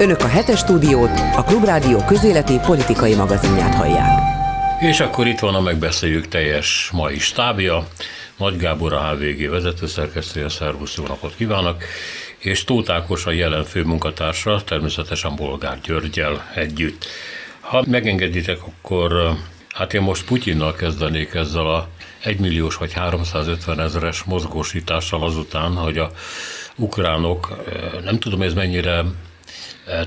Önök a hetes stúdiót, a Klubrádió közéleti politikai magazinját hallják. És akkor itt van a megbeszéljük teljes mai stábja. Nagy Gábor a HVG vezetőszerkesztője, szervusz, jó napot kívánok! És Tóth Ákos a jelen főmunkatársa, természetesen Bolgár Györgyel együtt. Ha megengeditek, akkor hát én most Putyinnal kezdenék ezzel a 1 milliós vagy 350 ezeres mozgósítással azután, hogy a ukránok, nem tudom ez mennyire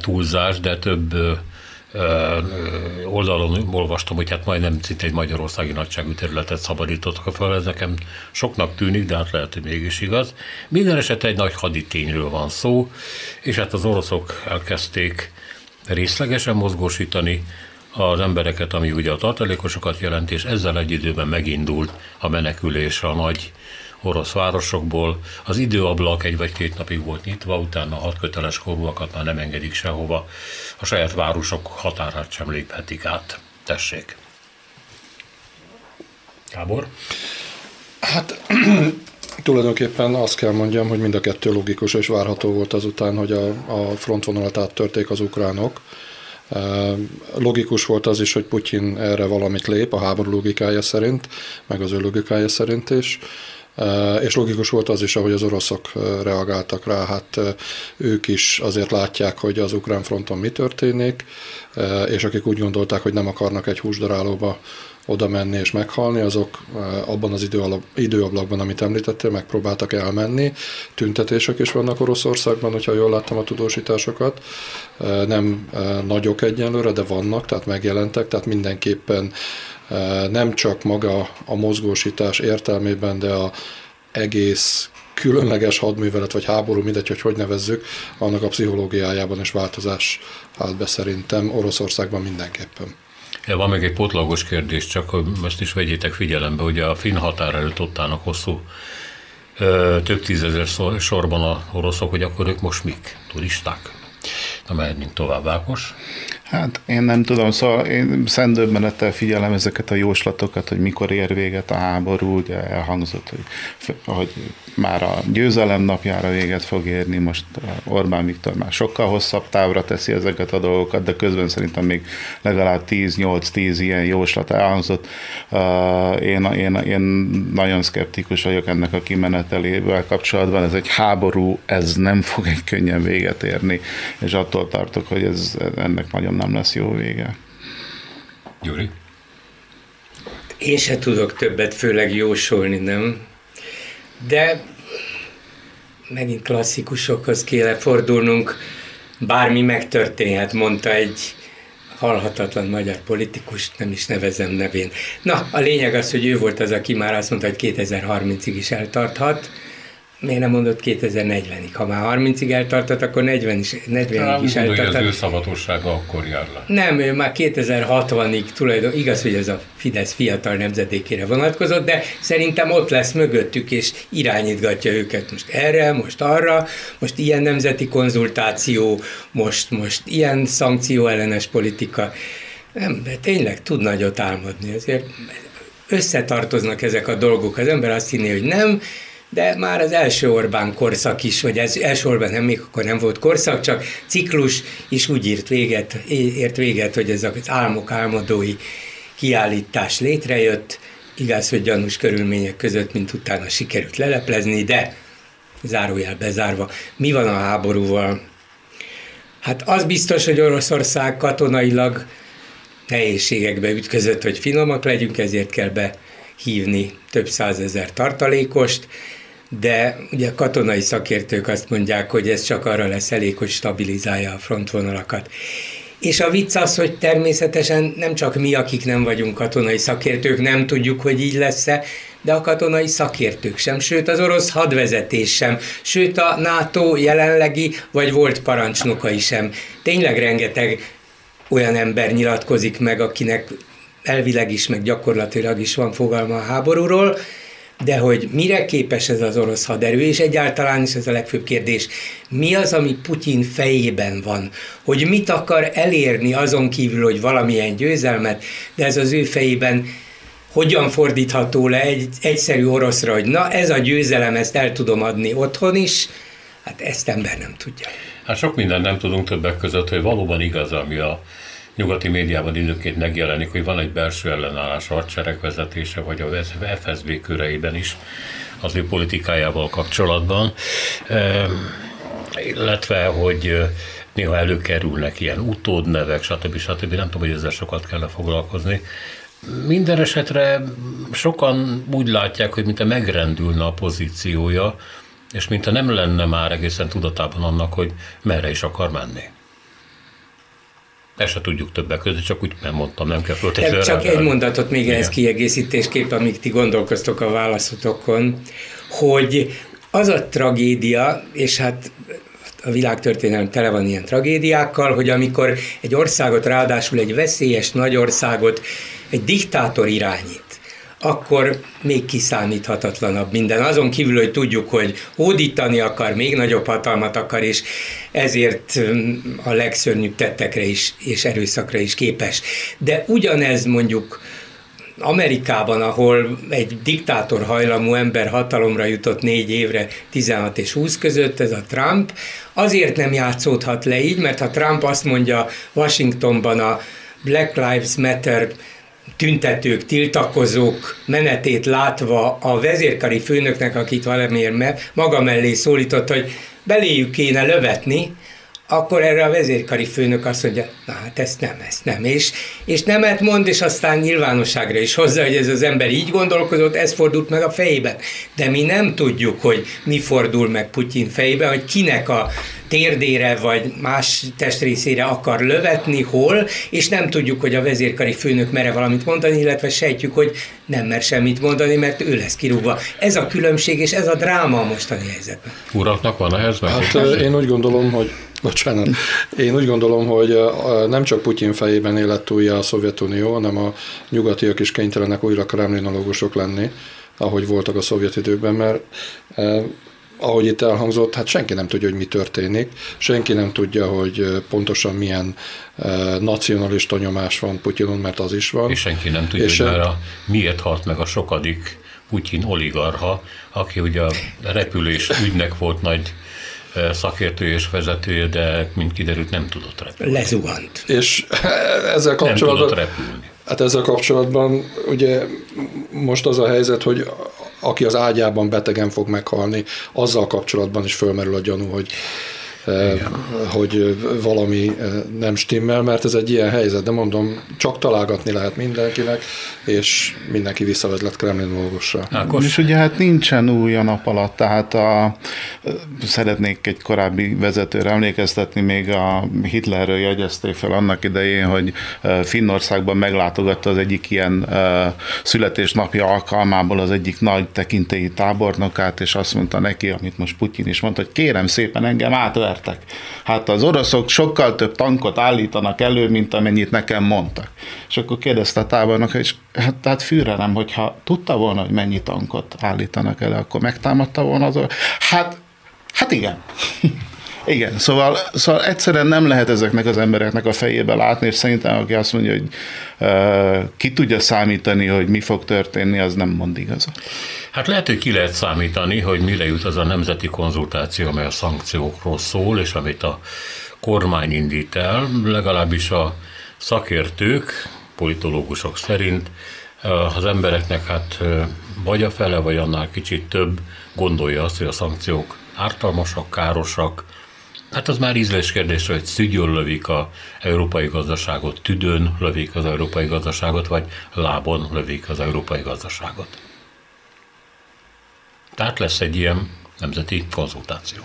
túlzás, de több oldalon olvastam, hogy hát majdnem szinte egy magyarországi nagyságú területet szabadítottak fel, ez nekem soknak tűnik, de hát lehet, hogy mégis igaz. Minden esetre egy nagy haditényről van szó, és hát az oroszok elkezdték részlegesen mozgósítani az embereket, ami ugye a tartalékosokat jelent, és ezzel egy időben megindult a menekülés a nagy orosz városokból. Az időablak egy vagy két napig volt nyitva, utána hat köteles korúakat már nem engedik sehova. A saját városok határát sem léphetik át. Tessék. Gábor? Hát tulajdonképpen azt kell mondjam, hogy mind a kettő logikus és várható volt azután, hogy a, a frontvonalat áttörték az ukránok. Logikus volt az is, hogy Putyin erre valamit lép, a háború logikája szerint, meg az ő logikája szerint is. És logikus volt az is, ahogy az oroszok reagáltak rá, hát ők is azért látják, hogy az ukrán fronton mi történik, és akik úgy gondolták, hogy nem akarnak egy húsdarálóba oda menni és meghalni, azok abban az időablakban, amit említettél, megpróbáltak elmenni. Tüntetések is vannak Oroszországban, hogyha jól láttam a tudósításokat. Nem nagyok egyenlőre, de vannak, tehát megjelentek, tehát mindenképpen nem csak maga a mozgósítás értelmében, de a egész különleges hadművelet vagy háború, mindegy, hogy hogy nevezzük, annak a pszichológiájában is változás állt be szerintem Oroszországban mindenképpen. Ja, van még egy potlagos kérdés, csak hogy most is vegyétek figyelembe, hogy a finn határ előtt ott állnak hosszú több tízezer sorban a oroszok, hogy akkor ők most mik? Turisták? Na mehetnénk tovább, Ákos. Hát én nem tudom, szóval én szendőbbenettel figyelem ezeket a jóslatokat, hogy mikor ér véget a háború, ugye elhangzott, hogy, hogy már a győzelem napjára véget fog érni, most Orbán Viktor már sokkal hosszabb távra teszi ezeket a dolgokat, de közben szerintem még legalább 10-8-10 ilyen jóslat elhangzott. Én, én, én nagyon szkeptikus vagyok ennek a kimenetelével kapcsolatban, ez egy háború, ez nem fog egy könnyen véget érni, és attól tartok, hogy ez ennek nagyon nem lesz jó vége. Gyuri? Én se tudok többet főleg jósolni, nem? De megint klasszikusokhoz kéne fordulnunk, bármi megtörténhet, mondta egy halhatatlan magyar politikus, nem is nevezem nevén. Na, a lényeg az, hogy ő volt az, aki már azt mondta, hogy 2030-ig is eltarthat, miért nem mondott 2040-ig? Ha már 30-ig eltartott, akkor 40 is, 40-ig is eltartott. Az ő szavatossága akkor jár le. Nem, ő már 2060-ig tulajdon, igaz, hogy ez a Fidesz fiatal nemzedékére vonatkozott, de szerintem ott lesz mögöttük, és irányítgatja őket most erre, most arra, most ilyen nemzeti konzultáció, most, most ilyen szankció ellenes politika. Nem, de tényleg tud nagyot álmodni, azért összetartoznak ezek a dolgok. Az ember azt hinné, hogy nem, de már az első Orbán korszak is, vagy ez első Orbán nem, még akkor nem volt korszak, csak ciklus is úgy írt véget, ért véget, hogy ez az álmok álmodói kiállítás létrejött, igaz, hogy gyanús körülmények között, mint utána sikerült leleplezni, de zárójel bezárva, mi van a háborúval? Hát az biztos, hogy Oroszország katonailag nehézségekbe ütközött, hogy finomak legyünk, ezért kell behívni több százezer tartalékost, de ugye katonai szakértők azt mondják, hogy ez csak arra lesz elég, hogy stabilizálja a frontvonalakat. És a vicc az, hogy természetesen nem csak mi, akik nem vagyunk katonai szakértők, nem tudjuk, hogy így lesz-e, de a katonai szakértők sem, sőt az orosz hadvezetés sem, sőt a NATO jelenlegi vagy volt parancsnokai sem. Tényleg rengeteg olyan ember nyilatkozik meg, akinek elvileg is, meg gyakorlatilag is van fogalma a háborúról, de hogy mire képes ez az orosz haderő, és egyáltalán is ez a legfőbb kérdés, mi az, ami Putyin fejében van, hogy mit akar elérni azon kívül, hogy valamilyen győzelmet, de ez az ő fejében hogyan fordítható le egy egyszerű oroszra, hogy na ez a győzelem, ezt el tudom adni otthon is, hát ezt ember nem tudja. Hát sok minden nem tudunk többek között, hogy valóban igaz, ami a nyugati médiában időnként megjelenik, hogy van egy belső ellenállás a hadsereg vezetése, vagy a FSB köreiben is az ő politikájával kapcsolatban, illetve, hogy néha előkerülnek ilyen utódnevek, stb. stb. Nem tudom, hogy ezzel sokat kell foglalkozni. Minden esetre sokan úgy látják, hogy mintha megrendülne a pozíciója, és mintha nem lenne már egészen tudatában annak, hogy merre is akar menni. Ezt se tudjuk többek között, csak úgy nem mondtam, nem kell föltétlenül. Csak egy mondatot még ehhez kiegészítésképp, amíg ti gondolkoztok a válaszotokon, hogy az a tragédia, és hát a világtörténelem tele van ilyen tragédiákkal, hogy amikor egy országot, ráadásul egy veszélyes nagy országot egy diktátor irányít, akkor még kiszámíthatatlanabb minden. Azon kívül, hogy tudjuk, hogy hódítani akar, még nagyobb hatalmat akar, és ezért mm, a legszörnyűbb tettekre is, és erőszakra is képes. De ugyanez mondjuk Amerikában, ahol egy diktátor hajlamú ember hatalomra jutott négy évre, 16 és 20 között, ez a Trump, azért nem játszódhat le így, mert ha Trump azt mondja Washingtonban a Black Lives Matter tüntetők, tiltakozók menetét látva a vezérkari főnöknek, akit valamiért maga mellé szólított, hogy beléjük kéne lövetni, akkor erre a vezérkari főnök azt mondja, na hát ezt nem, ezt nem, és, és nemet mond, és aztán nyilvánosságra is hozza, hogy ez az ember így gondolkozott, ez fordult meg a fejében. De mi nem tudjuk, hogy mi fordul meg Putyin fejében, hogy kinek a térdére vagy más testrészére akar lövetni, hol, és nem tudjuk, hogy a vezérkari főnök mere valamit mondani, illetve sejtjük, hogy nem mer semmit mondani, mert ő lesz kirúgva. Ez a különbség, és ez a dráma a mostani helyzetben. Uraknak van ehhez meg? Hát én úgy gondolom, hogy bocsánat, én úgy gondolom, hogy nem csak Putyin fejében élet túlja a Szovjetunió, hanem a nyugatiak is kénytelenek újra kremlinológusok lenni, ahogy voltak a szovjet időkben, mert ahogy itt elhangzott, hát senki nem tudja, hogy mi történik, senki nem tudja, hogy pontosan milyen nacionalista nyomás van Putyinon, mert az is van. És senki nem tudja, és hogy már a, miért halt meg a sokadik Putyin oligarha, aki ugye a repülés ügynek volt nagy szakértő és vezetője, de mint kiderült nem tudott repülni. Lezuhant. És ezzel kapcsolatban... Nem tudott repülni. Hát ezzel kapcsolatban ugye most az a helyzet, hogy aki az ágyában betegen fog meghalni, azzal kapcsolatban is fölmerül a gyanú, hogy igen. hogy valami nem stimmel, mert ez egy ilyen helyzet, de mondom, csak találgatni lehet mindenkinek, és mindenki visszavezlet kremlinológusra. Ákos. És ugye hát nincsen új a nap alatt, tehát a, szeretnék egy korábbi vezetőre emlékeztetni, még a Hitlerről jegyezték fel annak idején, hogy Finnországban meglátogatta az egyik ilyen születésnapja alkalmából az egyik nagy tekintélyi tábornokát, és azt mondta neki, amit most Putyin is mondta, hogy kérem szépen engem átver vertek. Hát az oroszok sokkal több tankot állítanak elő, mint amennyit nekem mondtak. És akkor kérdezte a tábornok, és hát tehát Führerem, hogyha tudta volna, hogy mennyi tankot állítanak elő, akkor megtámadta volna az Hát, hát igen. Igen, szóval, szóval egyszerűen nem lehet ezeknek az embereknek a fejébe látni, és szerintem aki azt mondja, hogy uh, ki tudja számítani, hogy mi fog történni, az nem mond igazat. Hát lehet, hogy ki lehet számítani, hogy mire jut az a nemzeti konzultáció, amely a szankciókról szól, és amit a kormány indít el, legalábbis a szakértők, politológusok szerint az embereknek hát vagy a fele, vagy annál kicsit több gondolja azt, hogy a szankciók ártalmasak, károsak, Hát az már ízlés kérdés, hogy szügyön lövik a európai gazdaságot, tüdőn lövik az európai gazdaságot, vagy lábon lövik az európai gazdaságot. Tehát lesz egy ilyen nemzeti konzultáció.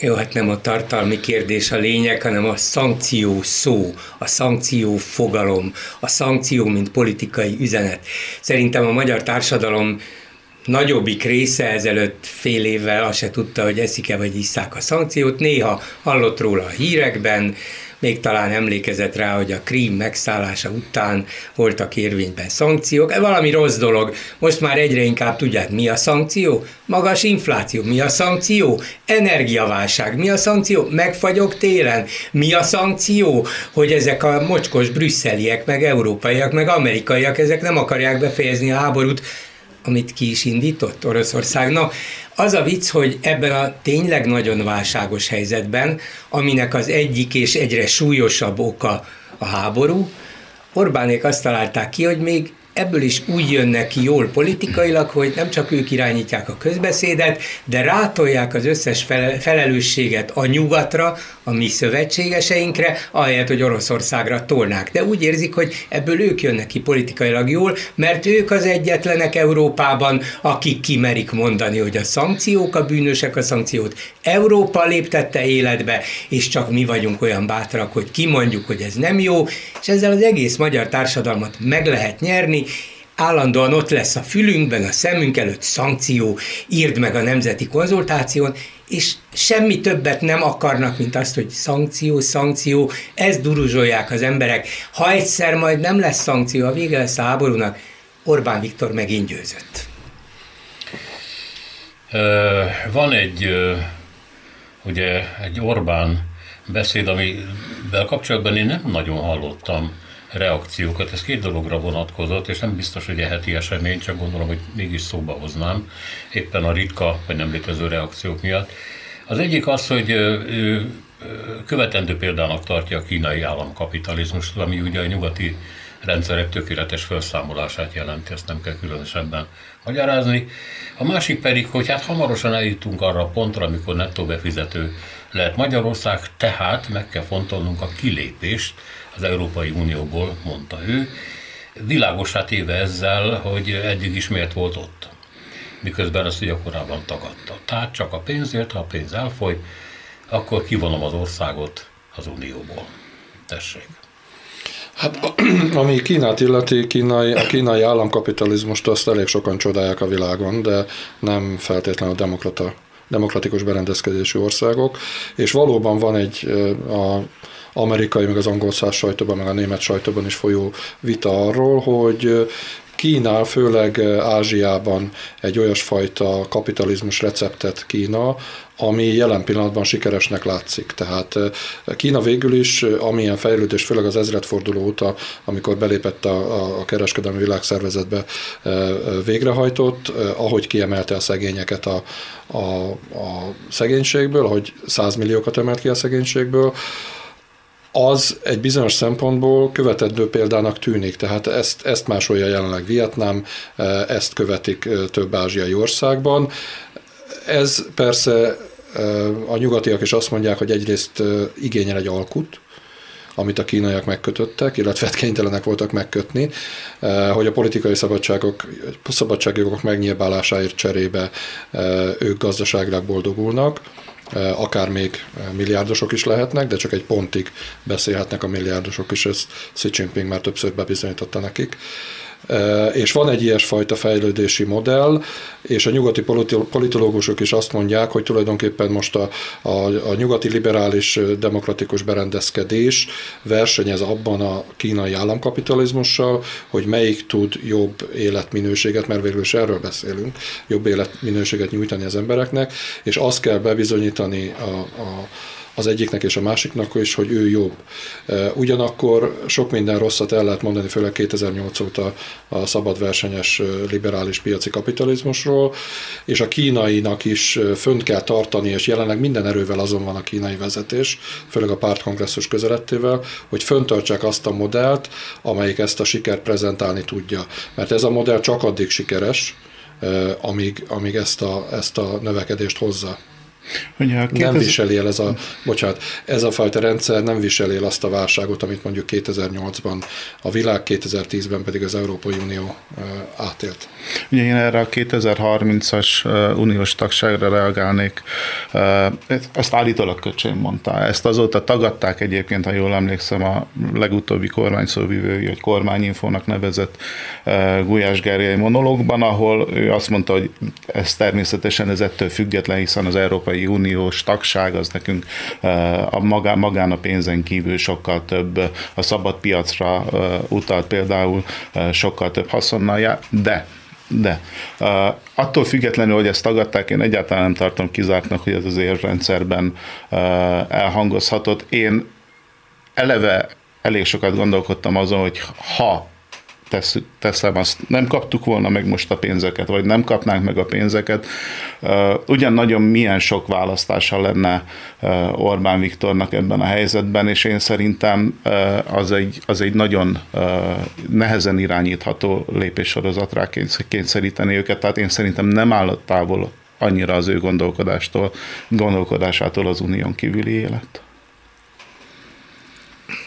Jó, hát nem a tartalmi kérdés a lényeg, hanem a szankció szó, a szankció fogalom, a szankció, mint politikai üzenet. Szerintem a magyar társadalom nagyobbik része ezelőtt fél évvel azt se tudta, hogy eszik-e vagy isszák a szankciót. Néha hallott róla a hírekben, még talán emlékezett rá, hogy a krím megszállása után voltak érvényben szankciók. Valami rossz dolog. Most már egyre inkább tudják, mi a szankció? Magas infláció. Mi a szankció? Energiaválság. Mi a szankció? Megfagyok télen. Mi a szankció? Hogy ezek a mocskos brüsszeliek, meg európaiak, meg amerikaiak, ezek nem akarják befejezni a háborút amit ki is indított Oroszországnak. Az a vicc, hogy ebben a tényleg nagyon válságos helyzetben, aminek az egyik és egyre súlyosabb oka a háború, Orbánék azt találták ki, hogy még ebből is úgy jönnek ki jól politikailag, hogy nem csak ők irányítják a közbeszédet, de rátolják az összes felelősséget a nyugatra, a mi szövetségeseinkre, ahelyett, hogy Oroszországra tolnák. De úgy érzik, hogy ebből ők jönnek ki politikailag jól, mert ők az egyetlenek Európában, akik kimerik mondani, hogy a szankciók a bűnösek, a szankciót Európa léptette életbe, és csak mi vagyunk olyan bátrak, hogy kimondjuk, hogy ez nem jó, és ezzel az egész magyar társadalmat meg lehet nyerni, állandóan ott lesz a fülünkben, a szemünk előtt szankció, írd meg a nemzeti konzultáción, és semmi többet nem akarnak, mint azt, hogy szankció, szankció, ezt duruzsolják az emberek. Ha egyszer majd nem lesz szankció, a vége lesz a háborúnak, Orbán Viktor megint győzött. Van egy, ugye, egy Orbán beszéd, amivel kapcsolatban én nem nagyon hallottam reakciókat. Ez két dologra vonatkozott, és nem biztos, hogy egy heti esemény, csak gondolom, hogy mégis szóba hoznám, éppen a ritka, vagy nem létező reakciók miatt. Az egyik az, hogy követendő példának tartja a kínai államkapitalizmust, ami ugye a nyugati rendszerek tökéletes felszámolását jelenti, ezt nem kell különösebben magyarázni. A másik pedig, hogy hát hamarosan eljutunk arra a pontra, amikor nettó befizető lehet Magyarország, tehát meg kell fontolnunk a kilépést az Európai Unióból, mondta ő, világosá téve ezzel, hogy eddig is miért volt ott, miközben ezt ugye korábban tagadta. Tehát csak a pénzért, ha a pénz elfoly, akkor kivonom az országot az Unióból. Tessék. Hát ami Kínát illeti, kínai, a kínai államkapitalizmust azt elég sokan csodálják a világon, de nem feltétlenül demokrata, demokratikus berendezkedésű országok, és valóban van egy a amerikai, meg az angol száz sajtóban, meg a német sajtóban is folyó vita arról, hogy Kína, főleg Ázsiában egy olyasfajta kapitalizmus receptet Kína, ami jelen pillanatban sikeresnek látszik. Tehát Kína végül is, amilyen fejlődés, főleg az ezredforduló óta, amikor belépett a, a kereskedelmi világszervezetbe végrehajtott, ahogy kiemelte a szegényeket a, a, a szegénységből, ahogy százmilliókat emelt ki a szegénységből, az egy bizonyos szempontból követendő példának tűnik, tehát ezt, ezt másolja jelenleg Vietnám, ezt követik több ázsiai országban. Ez persze a nyugatiak is azt mondják, hogy egyrészt igényel egy alkut, amit a kínaiak megkötöttek, illetve hát kénytelenek voltak megkötni, hogy a politikai szabadságok, szabadságjogok megnyilválásáért cserébe ők gazdaságilag boldogulnak akár még milliárdosok is lehetnek, de csak egy pontig beszélhetnek a milliárdosok is, ezt Xi Jinping már többször bebizonyította nekik és van egy ilyesfajta fejlődési modell, és a nyugati politológusok is azt mondják, hogy tulajdonképpen most a, a, a nyugati liberális demokratikus berendezkedés versenyez abban a kínai államkapitalizmussal, hogy melyik tud jobb életminőséget, mert végül is erről beszélünk, jobb életminőséget nyújtani az embereknek, és azt kell bebizonyítani a, a az egyiknek és a másiknak is, hogy ő jobb. Ugyanakkor sok minden rosszat el lehet mondani, főleg 2008 óta a szabad versenyes liberális piaci kapitalizmusról, és a kínainak is fönt kell tartani, és jelenleg minden erővel azon van a kínai vezetés, főleg a pártkongresszus közelettével, hogy föntartsák azt a modellt, amelyik ezt a sikert prezentálni tudja. Mert ez a modell csak addig sikeres, amíg, amíg ezt, a, ezt a növekedést hozza. Ugye a 2000... Nem viseli el ez a, bocsánat, ez a fajta rendszer nem viseli el azt a válságot, amit mondjuk 2008-ban a világ, 2010-ben pedig az Európai Unió átélt. Ugye én erre a 2030-as uniós tagságra reagálnék. Ezt állítólag köcsém mondta. Ezt azóta tagadták egyébként, ha jól emlékszem, a legutóbbi kormányszóvivői, vagy kormányinfónak nevezett Gulyás Gergely monológban, ahol ő azt mondta, hogy ez természetesen ez ettől független, hiszen az Európai Európai Uniós tagság az nekünk eh, a magán, magán a pénzen kívül sokkal több a szabad piacra eh, utalt például eh, sokkal több haszonnal jár, de de uh, attól függetlenül, hogy ezt tagadták, én egyáltalán nem tartom kizártnak, hogy ez az érrendszerben uh, elhangozhatott. Én eleve elég sokat gondolkodtam azon, hogy ha tesz, teszem azt, nem kaptuk volna meg most a pénzeket, vagy nem kapnánk meg a pénzeket, ugyan nagyon milyen sok választása lenne Orbán Viktornak ebben a helyzetben, és én szerintem az egy, az egy nagyon nehezen irányítható lépéssorozatra kényszeríteni őket, tehát én szerintem nem állott távol annyira az ő gondolkodástól, gondolkodásától az unión kívüli élet.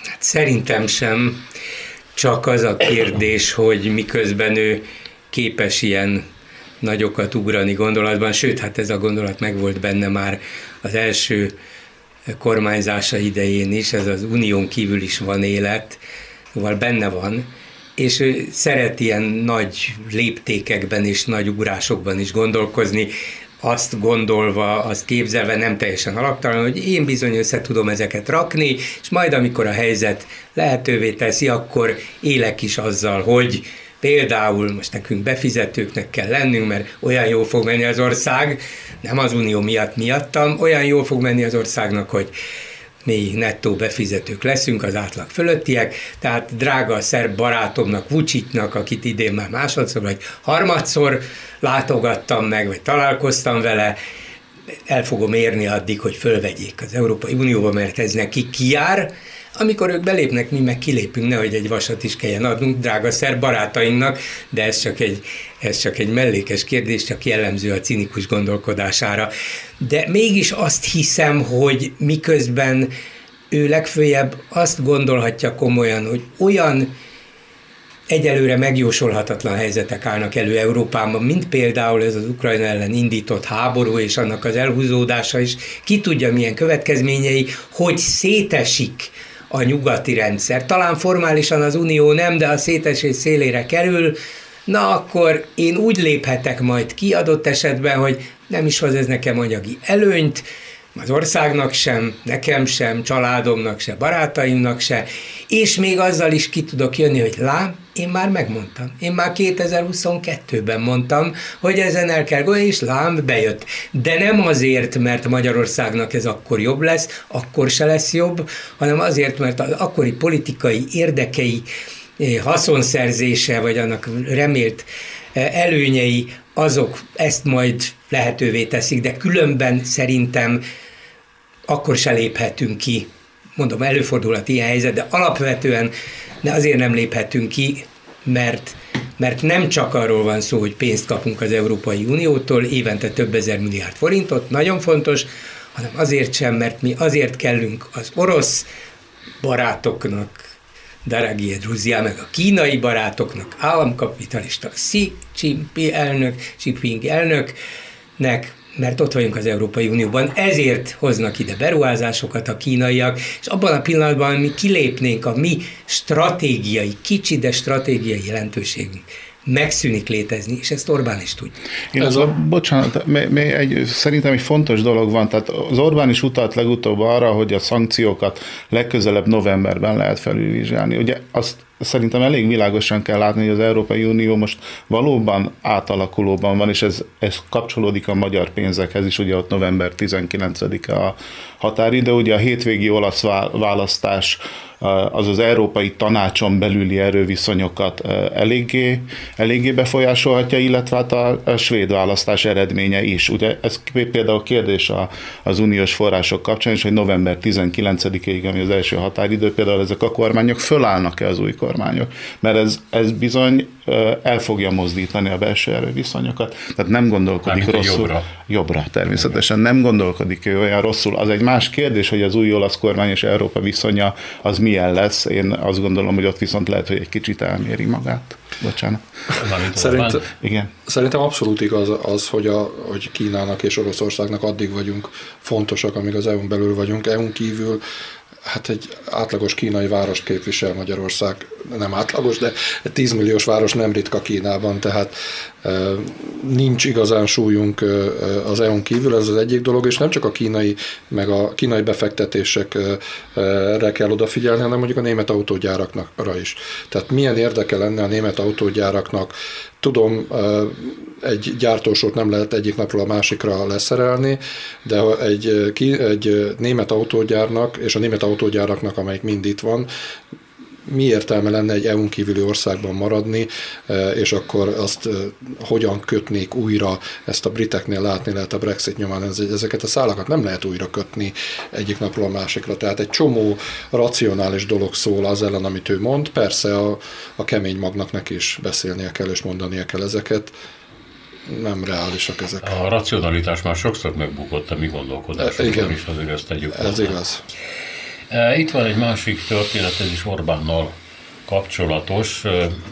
Hát szerintem sem. Csak az a kérdés, hogy miközben ő képes ilyen nagyokat ugrani gondolatban, sőt, hát ez a gondolat megvolt benne már az első kormányzása idején is, ez az unión kívül is van élet, szóval benne van, és ő szeret ilyen nagy léptékekben és nagy ugrásokban is gondolkozni, azt gondolva, azt képzelve nem teljesen alaptalan, hogy én bizony össze tudom ezeket rakni, és majd amikor a helyzet lehetővé teszi, akkor élek is azzal, hogy például most nekünk befizetőknek kell lennünk, mert olyan jól fog menni az ország, nem az unió miatt miattam, olyan jól fog menni az országnak, hogy mi nettó befizetők leszünk, az átlag fölöttiek, tehát drága a szerb barátomnak, Vucicnak, akit idén már másodszor vagy harmadszor látogattam meg, vagy találkoztam vele, el fogom érni addig, hogy fölvegyék az Európai Unióba, mert ez neki kiár, amikor ők belépnek, mi meg kilépünk, nehogy egy vasat is kelljen adnunk drága szer barátainknak, de ez csak egy, ez csak egy mellékes kérdés, csak jellemző a cinikus gondolkodására. De mégis azt hiszem, hogy miközben ő legfőjebb azt gondolhatja komolyan, hogy olyan egyelőre megjósolhatatlan helyzetek állnak elő Európában, mint például ez az Ukrajna ellen indított háború és annak az elhúzódása is. Ki tudja, milyen következményei, hogy szétesik a nyugati rendszer. Talán formálisan az Unió nem, de a szétesés szélére kerül, na akkor én úgy léphetek majd ki adott esetben, hogy nem is hoz ez nekem anyagi előnyt, az országnak sem, nekem sem, családomnak se, barátaimnak se, és még azzal is ki tudok jönni, hogy lám, én már megmondtam. Én már 2022-ben mondtam, hogy ezen el kell gondolni, és lám, bejött. De nem azért, mert Magyarországnak ez akkor jobb lesz, akkor se lesz jobb, hanem azért, mert az akkori politikai érdekei eh, haszonszerzése, vagy annak remélt eh, előnyei, azok ezt majd lehetővé teszik, de különben szerintem akkor se léphetünk ki. Mondom, előfordulhat ilyen helyzet, de alapvetően de azért nem léphetünk ki, mert, mert nem csak arról van szó, hogy pénzt kapunk az Európai Uniótól, évente több ezer milliárd forintot, nagyon fontos, hanem azért sem, mert mi azért kellünk az orosz barátoknak, Daragie Druzia, meg a kínai barátoknak, államkapitalista Xi Jinping elnök, Jinping elnöknek, mert ott vagyunk az Európai Unióban, ezért hoznak ide beruházásokat a kínaiak, és abban a pillanatban mi kilépnénk a mi stratégiai, kicsi, de stratégiai jelentőségünk megszűnik létezni, és ezt Orbán is tudja. Én az, a, bocsánat, még, még egy, szerintem egy fontos dolog van, tehát az Orbán is utalt legutóbb arra, hogy a szankciókat legközelebb novemberben lehet felülvizsgálni. Ugye azt szerintem elég világosan kell látni, hogy az Európai Unió most valóban átalakulóban van, és ez, ez kapcsolódik a magyar pénzekhez is, ugye ott november 19-e a határidő, ugye a hétvégi olasz választás az az európai tanácson belüli erőviszonyokat eléggé, eléggé befolyásolhatja, illetve hát a, a svéd választás eredménye is. Ugye ez például kérdés a, az uniós források kapcsán is, hogy november 19-ig, ami az első határidő, például ezek a kormányok fölállnak-e az új kormányok, mert ez, ez bizony el fogja mozdítani a belső erőviszonyokat. Tehát nem gondolkodik Mármint rosszul. Jobbra. jobbra. természetesen. Nem gondolkodik olyan rosszul. Az egy más kérdés, hogy az új olasz kormány és Európa viszonya az milyen lesz. Én azt gondolom, hogy ott viszont lehet, hogy egy kicsit elméri magát. Bocsánat. Szerint, Igen. Szerintem abszolút igaz az, hogy, a, hogy Kínának és Oroszországnak addig vagyunk fontosak, amíg az EU-n belül vagyunk. EU-n kívül hát egy átlagos kínai várost képvisel Magyarország, nem átlagos, de 10 milliós város nem ritka Kínában, tehát nincs igazán súlyunk az EU-n kívül, ez az egyik dolog, és nem csak a kínai, meg a kínai befektetésekre kell odafigyelni, hanem mondjuk a német autógyárakra is. Tehát milyen érdeke lenne a német autógyáraknak Tudom, egy gyártósort nem lehet egyik napról a másikra leszerelni, de egy, egy német autógyárnak, és a német autógyáraknak, amelyik mind itt van, mi értelme lenne egy EU-n kívüli országban maradni, és akkor azt hogyan kötnék újra, ezt a briteknél látni lehet a Brexit nyomán, ezeket a szálakat nem lehet újra kötni egyik napról a másikra. Tehát egy csomó racionális dolog szól az ellen, amit ő mond. Persze a, a kemény magnak neki is beszélnie kell és mondania kell ezeket, nem reálisak ezek. A racionalitás már sokszor megbukott a mi gondolkodásunkon is, azért ezt tegyük. Ez hozzá. igaz. Itt van egy másik történet, ez is Orbánnal kapcsolatos.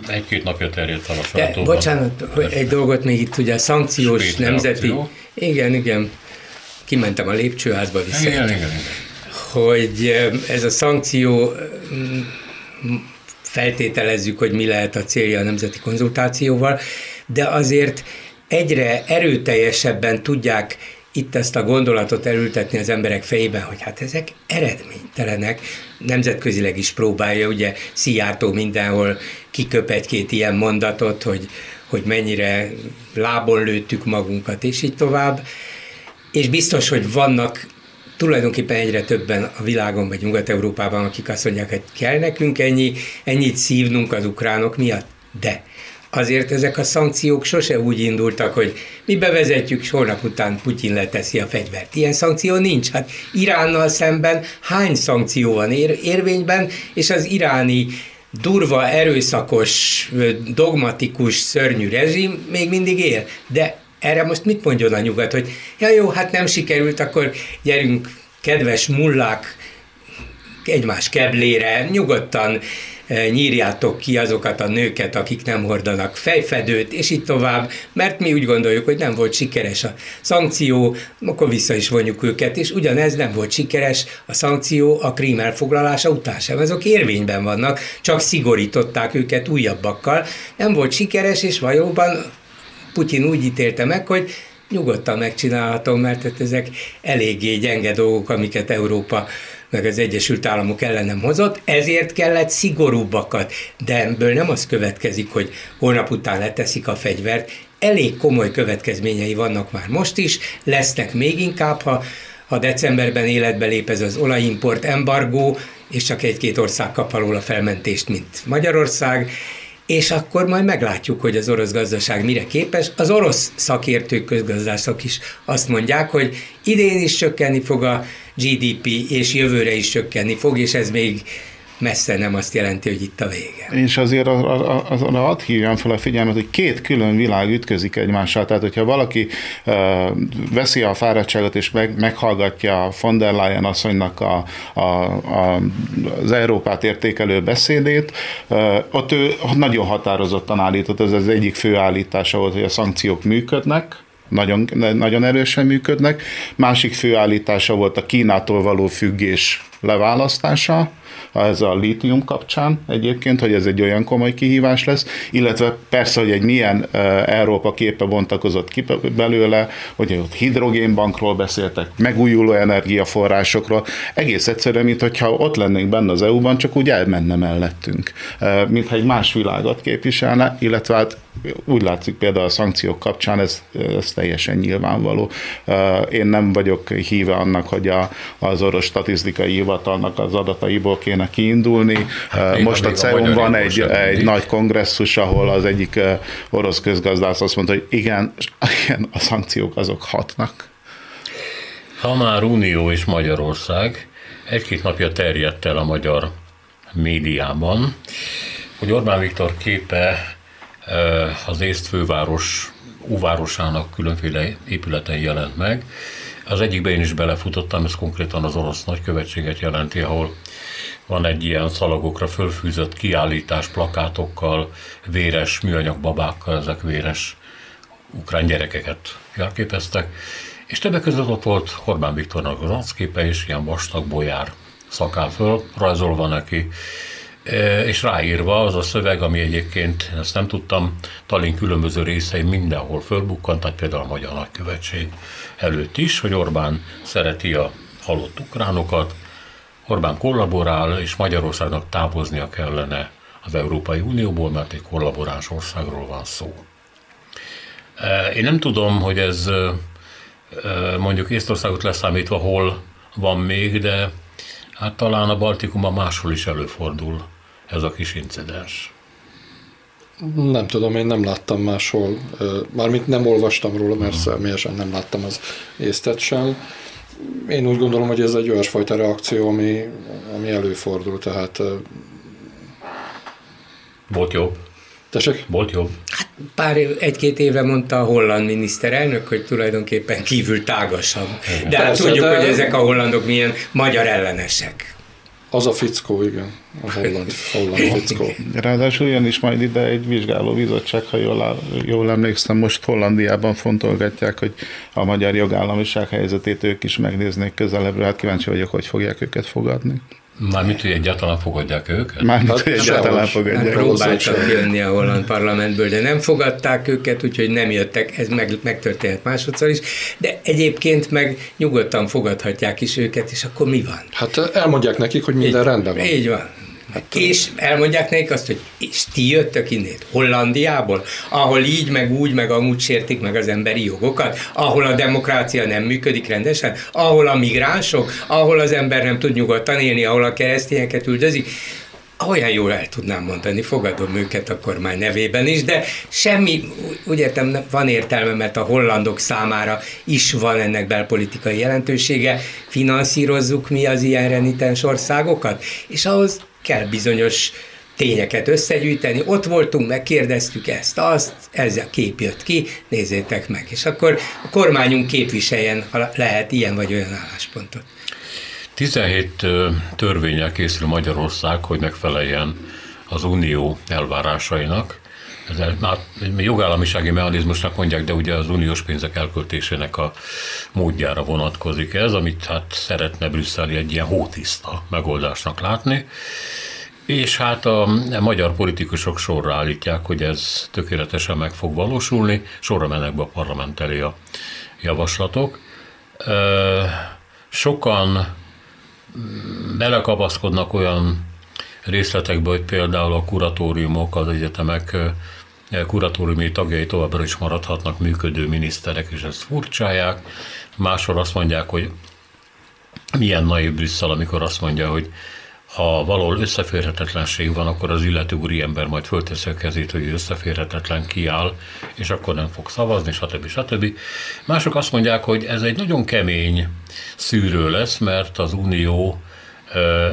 Egy-két napja terjedt el a sajtóban. Bocsánat, hogy egy dolgot még itt ugye a szankciós Spét nemzeti... Reakció. Igen, igen. Kimentem a lépcsőházba vissza. Igen, igen, igen. Hogy ez a szankció feltételezzük, hogy mi lehet a célja a nemzeti konzultációval, de azért egyre erőteljesebben tudják itt ezt a gondolatot elültetni az emberek fejében, hogy hát ezek eredménytelenek, nemzetközileg is próbálja, ugye Szijjártó mindenhol kiköp egy-két ilyen mondatot, hogy, hogy mennyire lábon lőttük magunkat, és így tovább. És biztos, hogy vannak tulajdonképpen egyre többen a világon vagy Nyugat-Európában, akik azt mondják, hogy kell nekünk ennyi, ennyit szívnunk az ukránok miatt, de azért ezek a szankciók sose úgy indultak, hogy mi bevezetjük, és holnap után Putyin leteszi a fegyvert. Ilyen szankció nincs. Hát Iránnal szemben hány szankció van ér- érvényben, és az iráni durva, erőszakos, dogmatikus, szörnyű rezsim még mindig él. De erre most mit mondjon a nyugat, hogy ja jó, hát nem sikerült, akkor gyerünk, kedves mullák, egymás keblére, nyugodtan nyírjátok ki azokat a nőket, akik nem hordanak fejfedőt, és így tovább, mert mi úgy gondoljuk, hogy nem volt sikeres a szankció, akkor vissza is vonjuk őket, és ugyanez nem volt sikeres a szankció a krím elfoglalása után sem. Ezek érvényben vannak, csak szigorították őket újabbakkal. Nem volt sikeres, és valóban Putyin úgy ítélte meg, hogy nyugodtan megcsinálhatom, mert hát ezek eléggé gyenge dolgok, amiket Európa meg az Egyesült Államok ellenem hozott, ezért kellett szigorúbbakat. De ebből nem az következik, hogy holnap után leteszik a fegyvert, elég komoly következményei vannak már most is, lesznek még inkább, ha, ha decemberben életbe lép ez az olajimport embargó, és csak egy-két ország kap alól a felmentést, mint Magyarország, és akkor majd meglátjuk, hogy az orosz gazdaság mire képes. Az orosz szakértők, közgazdászok is azt mondják, hogy idén is csökkenni fog a GDP, és jövőre is csökkenni fog, és ez még messze nem azt jelenti, hogy itt a vége. És azért azon ad hívjam fel a figyelmet, hogy két külön világ ütközik egymással. Tehát, hogyha valaki uh, veszi a fáradtságot és meg, meghallgatja von der Leyen asszonynak a, a, a, az Európát értékelő beszédét, uh, ott ő nagyon határozottan állított, ez az egyik fő állítása volt, hogy a szankciók működnek, nagyon, nagyon erősen működnek. Másik főállítása volt a Kínától való függés leválasztása, ez a lítium kapcsán egyébként, hogy ez egy olyan komoly kihívás lesz, illetve persze, hogy egy milyen Európa képe bontakozott ki belőle, hogy ott hidrogénbankról beszéltek, megújuló energiaforrásokról, egész egyszerűen, mintha ott lennénk benne az EU-ban, csak úgy elmenne mellettünk, mintha egy más világot képviselne, illetve hát úgy látszik például a szankciók kapcsán, ez, ez teljesen nyilvánvaló. Én nem vagyok híve annak, hogy a, az orosz statisztikai hivatalnak az adataiból kéne kiindulni. Hát, Most a CEUN van egy, egy nagy kongresszus, ahol az egyik orosz közgazdász azt mondta, hogy igen, igen a szankciók azok hatnak. Ha már Unió és Magyarország, egy-két napja terjedt el a magyar médiában, hogy Orbán Viktor képe az észt főváros óvárosának különféle épületen jelent meg. Az egyikbe én is belefutottam, ez konkrétan az orosz nagykövetséget jelenti, ahol van egy ilyen szalagokra fölfűzött kiállítás plakátokkal, véres műanyag babákkal, ezek véres ukrán gyerekeket jelképeztek, és többek között ott volt Orbán Viktornak az arcképe, és ilyen vastag bolyár szakál föl, rajzolva neki, és ráírva az a szöveg, ami egyébként, ezt nem tudtam, Tallinn különböző részei mindenhol fölbukkant, tehát például a Magyar Nagykövetség előtt is, hogy Orbán szereti a halott ukránokat, Orbán kollaborál, és Magyarországnak távoznia kellene az Európai Unióból, mert egy kollaboráns országról van szó. Én nem tudom, hogy ez mondjuk Észtországot leszámítva hol van még, de hát talán a Baltikumban máshol is előfordul ez a kis incidens? Nem tudom, én nem láttam máshol, mármint nem olvastam róla, mert hmm. személyesen nem láttam az észtet sem. Én úgy gondolom, hogy ez egy olyasfajta reakció, ami, ami előfordul, tehát... Volt jobb? Tessék? Volt jobb? Hát pár egy-két éve mondta a holland miniszterelnök, hogy tulajdonképpen kívül tágasabb. De hát tudjuk, de... hogy ezek a hollandok milyen magyar ellenesek. Az a fickó, igen. A holland, holland fickó. Ráadásul jön is majd ide egy vizsgáló bizottság, ha jól, jól emlékszem, most Hollandiában fontolgatják, hogy a magyar jogállamiság helyzetét ők is megnéznék közelebbről. Hát kíváncsi vagyok, hogy fogják őket fogadni. Mármint, hogy egyáltalán fogadják őket? Mármint, hát, hogy egyáltalán fogadják. Próbáltak jönni a holland parlamentből, de nem fogadták őket, úgyhogy nem jöttek, ez meg, megtörténhet másodszor is, de egyébként meg nyugodtan fogadhatják is őket, és akkor mi van? Hát elmondják nekik, hogy minden így, rendben van. Így van. És elmondják nekik azt, hogy és ti jöttök innét, Hollandiából, ahol így, meg úgy, meg amúgy sértik meg az emberi jogokat, ahol a demokrácia nem működik rendesen, ahol a migránsok, ahol az ember nem tud nyugodtan élni, ahol a keresztényeket üldözik. Olyan jól el tudnám mondani, fogadom őket a kormány nevében is, de semmi, úgy értem, van értelme, mert a hollandok számára is van ennek belpolitikai jelentősége, finanszírozzuk mi az ilyen renitens országokat, és ahhoz kell bizonyos tényeket összegyűjteni. Ott voltunk, megkérdeztük ezt, azt, ez a kép jött ki, nézzétek meg. És akkor a kormányunk képviseljen, ha lehet ilyen vagy olyan álláspontot. 17 törvényel készül Magyarország, hogy megfeleljen az unió elvárásainak. Ez már jogállamisági mechanizmusnak mondják, de ugye az uniós pénzek elköltésének a módjára vonatkozik ez, amit hát szeretne Brüsszeli egy ilyen hótiszta megoldásnak látni. És hát a, magyar politikusok sorra állítják, hogy ez tökéletesen meg fog valósulni, sorra mennek be a parlament elé a javaslatok. Sokan belekapaszkodnak olyan részletekbe, hogy például a kuratóriumok, az egyetemek kuratóriumi tagjai továbbra is maradhatnak működő miniszterek, és ezt furcsálják. Máshol azt mondják, hogy milyen naív Brüsszel, amikor azt mondja, hogy ha valahol összeférhetetlenség van, akkor az illető úriember majd fölteszi a kezét, hogy összeférhetetlen kiáll, és akkor nem fog szavazni, stb. stb. Mások azt mondják, hogy ez egy nagyon kemény szűrő lesz, mert az Unió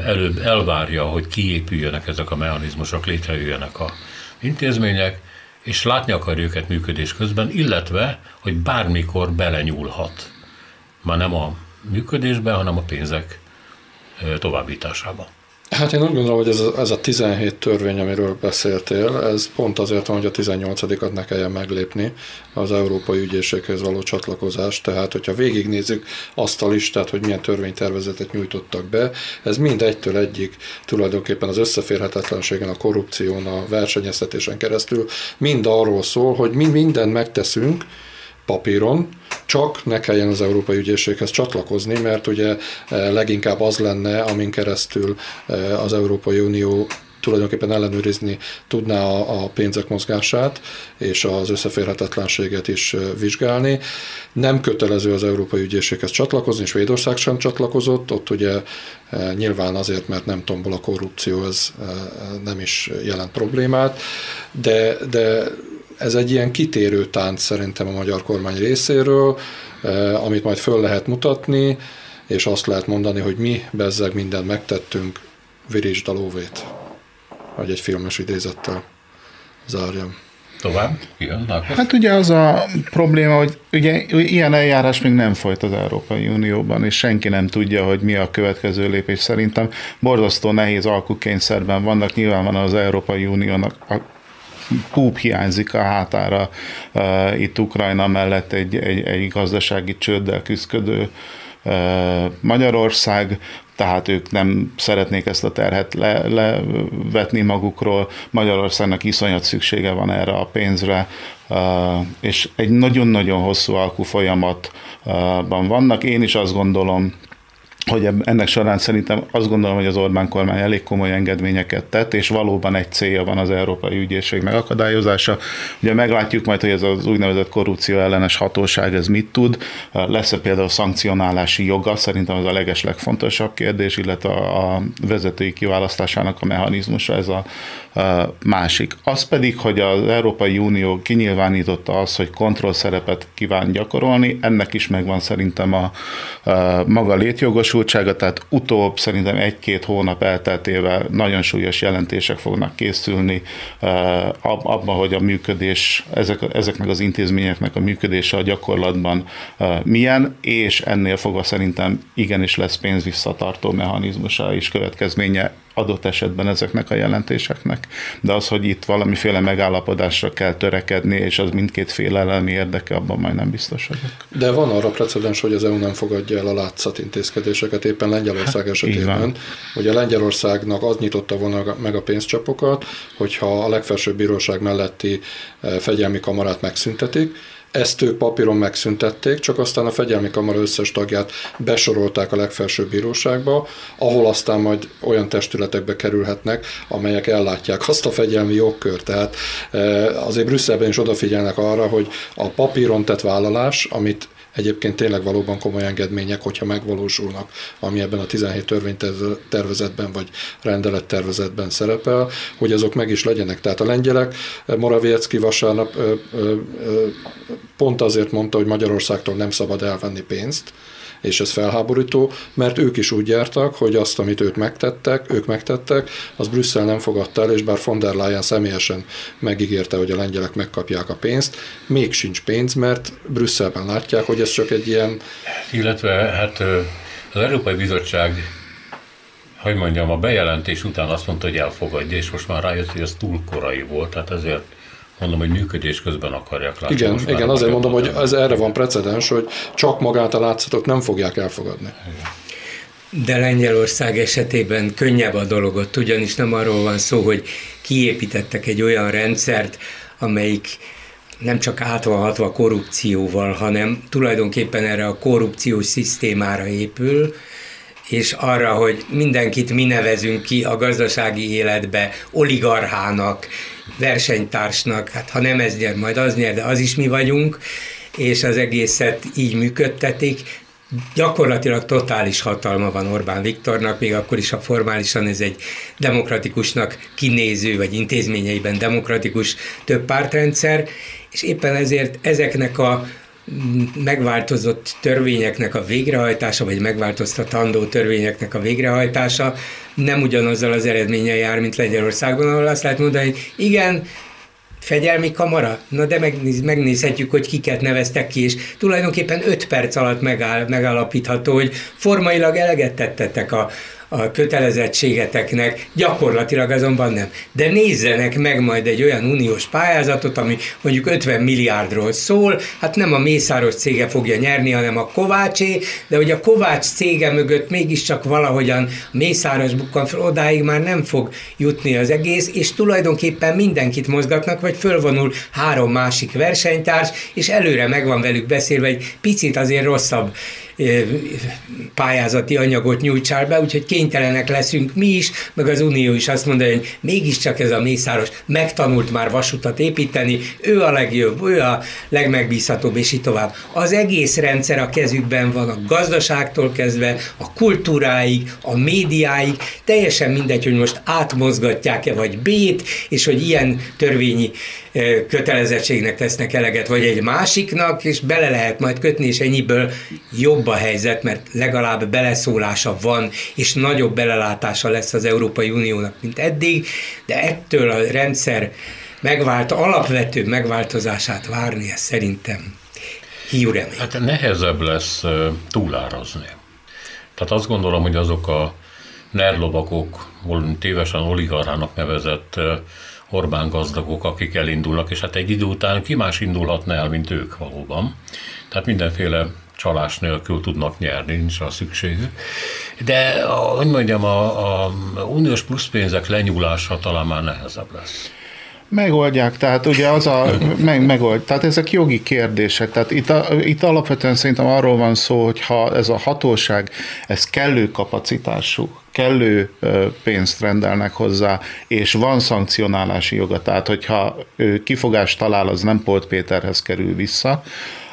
előbb elvárja, hogy kiépüljenek ezek a mechanizmusok, létrejöjjenek a intézmények, és látni akar őket működés közben, illetve, hogy bármikor belenyúlhat. Már nem a működésbe, hanem a pénzek továbbításába. Hát én úgy gondolom, hogy ez ez a 17 törvény, amiről beszéltél, ez pont azért van, hogy a 18-at ne kelljen meglépni az Európai Ügyészséghez való csatlakozás. Tehát, hogyha végignézzük azt a listát, hogy milyen törvénytervezetet nyújtottak be, ez mind egytől egyik tulajdonképpen az összeférhetetlenségen, a korrupción, a versenyeztetésen keresztül mind arról szól, hogy mi mindent megteszünk, papíron, csak ne kelljen az Európai Ügyészséghez csatlakozni, mert ugye eh, leginkább az lenne, amin keresztül eh, az Európai Unió tulajdonképpen ellenőrizni tudná a, pénzek mozgását, és az összeférhetetlenséget is eh, vizsgálni. Nem kötelező az Európai Ügyészséghez csatlakozni, és Védország sem csatlakozott, ott ugye nyilván azért, mert nem tombol a korrupció, ez nem is jelent problémát, de, de ez egy ilyen kitérő tánc szerintem a magyar kormány részéről, eh, amit majd föl lehet mutatni, és azt lehet mondani, hogy mi bezzeg mindent megtettünk, virítsd a lóvét. Vagy egy filmes idézettel zárjam. Tovább? Igen, hát ugye az a probléma, hogy ugye ilyen eljárás még nem folyt az Európai Unióban, és senki nem tudja, hogy mi a következő lépés. Szerintem borzasztó nehéz alkukényszerben vannak, nyilván van az Európai Uniónak a púp hiányzik a hátára uh, itt Ukrajna mellett egy, egy, egy gazdasági csőddel küzdködő uh, Magyarország, tehát ők nem szeretnék ezt a terhet le, levetni magukról. Magyarországnak iszonyat szüksége van erre a pénzre, és egy nagyon-nagyon hosszú alkú folyamatban vannak. Én is azt gondolom, hogy ennek során szerintem azt gondolom, hogy az Orbán kormány elég komoly engedményeket tett, és valóban egy célja van az Európai Ügyészség megakadályozása. Ugye meglátjuk majd, hogy ez az úgynevezett korrupció ellenes hatóság ez mit tud. Lesz-e például szankcionálási joga, szerintem az a leges legfontosabb kérdés, illetve a vezetői kiválasztásának a mechanizmusa, ez a másik. Az pedig, hogy az Európai Unió kinyilvánította azt, hogy kontrollszerepet kíván gyakorolni, ennek is megvan szerintem a, maga létjogosultsága, tehát utóbb szerintem egy-két hónap elteltével nagyon súlyos jelentések fognak készülni abban, hogy a működés, ezek, ezeknek az intézményeknek a működése a gyakorlatban milyen, és ennél fogva szerintem igenis lesz pénzvisszatartó mechanizmusa és következménye adott esetben ezeknek a jelentéseknek. De az, hogy itt valamiféle megállapodásra kell törekedni, és az mindkét fél elemi érdeke, abban majd nem biztos vagyok. De van arra precedens, hogy az EU nem fogadja el a látszat intézkedéseket, éppen Lengyelország hát, esetében. Ugye Lengyelországnak az nyitotta volna meg a pénzcsapokat, hogyha a legfelsőbb bíróság melletti eh, fegyelmi kamarát megszüntetik, ezt ők papíron megszüntették, csak aztán a fegyelmi kamara összes tagját besorolták a legfelsőbb bíróságba, ahol aztán majd olyan testületekbe kerülhetnek, amelyek ellátják azt a fegyelmi jogkört. Tehát eh, azért Brüsszelben is odafigyelnek arra, hogy a papíron tett vállalás, amit egyébként tényleg valóban komoly engedmények, hogyha megvalósulnak, ami ebben a 17 törvénytervezetben vagy rendelettervezetben szerepel, hogy azok meg is legyenek. Tehát a lengyelek, Moraviecki vasárnap ö, ö, pont azért mondta, hogy Magyarországtól nem szabad elvenni pénzt, és ez felháborító, mert ők is úgy jártak, hogy azt, amit ők megtettek, ők megtettek, az Brüsszel nem fogadta el, és bár von der Leyen személyesen megígérte, hogy a lengyelek megkapják a pénzt, még sincs pénz, mert Brüsszelben látják, hogy ez csak egy ilyen... Illetve hát az Európai Bizottság hogy mondjam, a bejelentés után azt mondta, hogy elfogadja, és most már rájött, hogy ez túl korai volt, tehát ezért Mondom, hogy működés közben akarják látni. Igen, igen azért mondom, hogy ez erre van precedens, hogy csak magát a látszatot nem fogják elfogadni. De Lengyelország esetében könnyebb a dologot, ugyanis nem arról van szó, hogy kiépítettek egy olyan rendszert, amelyik nem csak át van hatva korrupcióval, hanem tulajdonképpen erre a korrupciós szisztémára épül, és arra, hogy mindenkit mi nevezünk ki a gazdasági életbe oligarchának, versenytársnak, hát ha nem ez nyer, majd az nyer, de az is mi vagyunk, és az egészet így működtetik. Gyakorlatilag totális hatalma van Orbán Viktornak, még akkor is, ha formálisan ez egy demokratikusnak kinéző, vagy intézményeiben demokratikus több pártrendszer, és éppen ezért ezeknek a megváltozott törvényeknek a végrehajtása, vagy megváltoztatandó törvényeknek a végrehajtása nem ugyanazzal az eredménnyel jár, mint Lengyelországban, ahol azt lehet mondani, hogy igen, fegyelmi kamara? Na de megnéz, megnézhetjük, hogy kiket neveztek ki, és tulajdonképpen 5 perc alatt megáll, megállapítható, hogy formailag eleget tettetek a, a kötelezettségeteknek, gyakorlatilag azonban nem. De nézzenek meg majd egy olyan uniós pályázatot, ami mondjuk 50 milliárdról szól, hát nem a Mészáros cége fogja nyerni, hanem a Kovácsé, de hogy a Kovács cége mögött mégiscsak valahogyan a Mészáros bukkan fel, odáig már nem fog jutni az egész, és tulajdonképpen mindenkit mozgatnak, vagy fölvonul három másik versenytárs, és előre meg van velük beszélve, egy picit azért rosszabb pályázati anyagot nyújtsál be, úgyhogy kénytelenek leszünk mi is, meg az Unió is azt mondja, hogy mégiscsak ez a Mészáros megtanult már vasutat építeni, ő a legjobb, ő a legmegbízhatóbb, és így tovább. Az egész rendszer a kezükben van, a gazdaságtól kezdve, a kultúráig, a médiáig, teljesen mindegy, hogy most átmozgatják-e vagy B-t, és hogy ilyen törvényi kötelezettségnek tesznek eleget, vagy egy másiknak, és bele lehet majd kötni, és ennyiből jobb a helyzet, mert legalább beleszólása van, és nagyobb belelátása lesz az Európai Uniónak, mint eddig, de ettől a rendszer megvált, alapvető megváltozását várni, ez szerintem hiú remény. Hát nehezebb lesz túlárazni. Tehát azt gondolom, hogy azok a nerlovakok, tévesen oligarchának nevezett Orbán gazdagok, akik elindulnak, és hát egy idő után ki más indulhatna el, mint ők valóban. Tehát mindenféle csalás nélkül tudnak nyerni, nincs a szükségük. De, hogy mondjam, a, a uniós pluszpénzek lenyúlása talán már nehezebb lesz. Megoldják, tehát ugye az a, meg, megold, tehát ezek jogi kérdések, tehát itt, a, itt alapvetően szerintem arról van szó, hogy ha ez a hatóság, ez kellő kapacitású, kellő pénzt rendelnek hozzá, és van szankcionálási joga, tehát hogyha ő kifogást talál, az nem Polt Péterhez kerül vissza,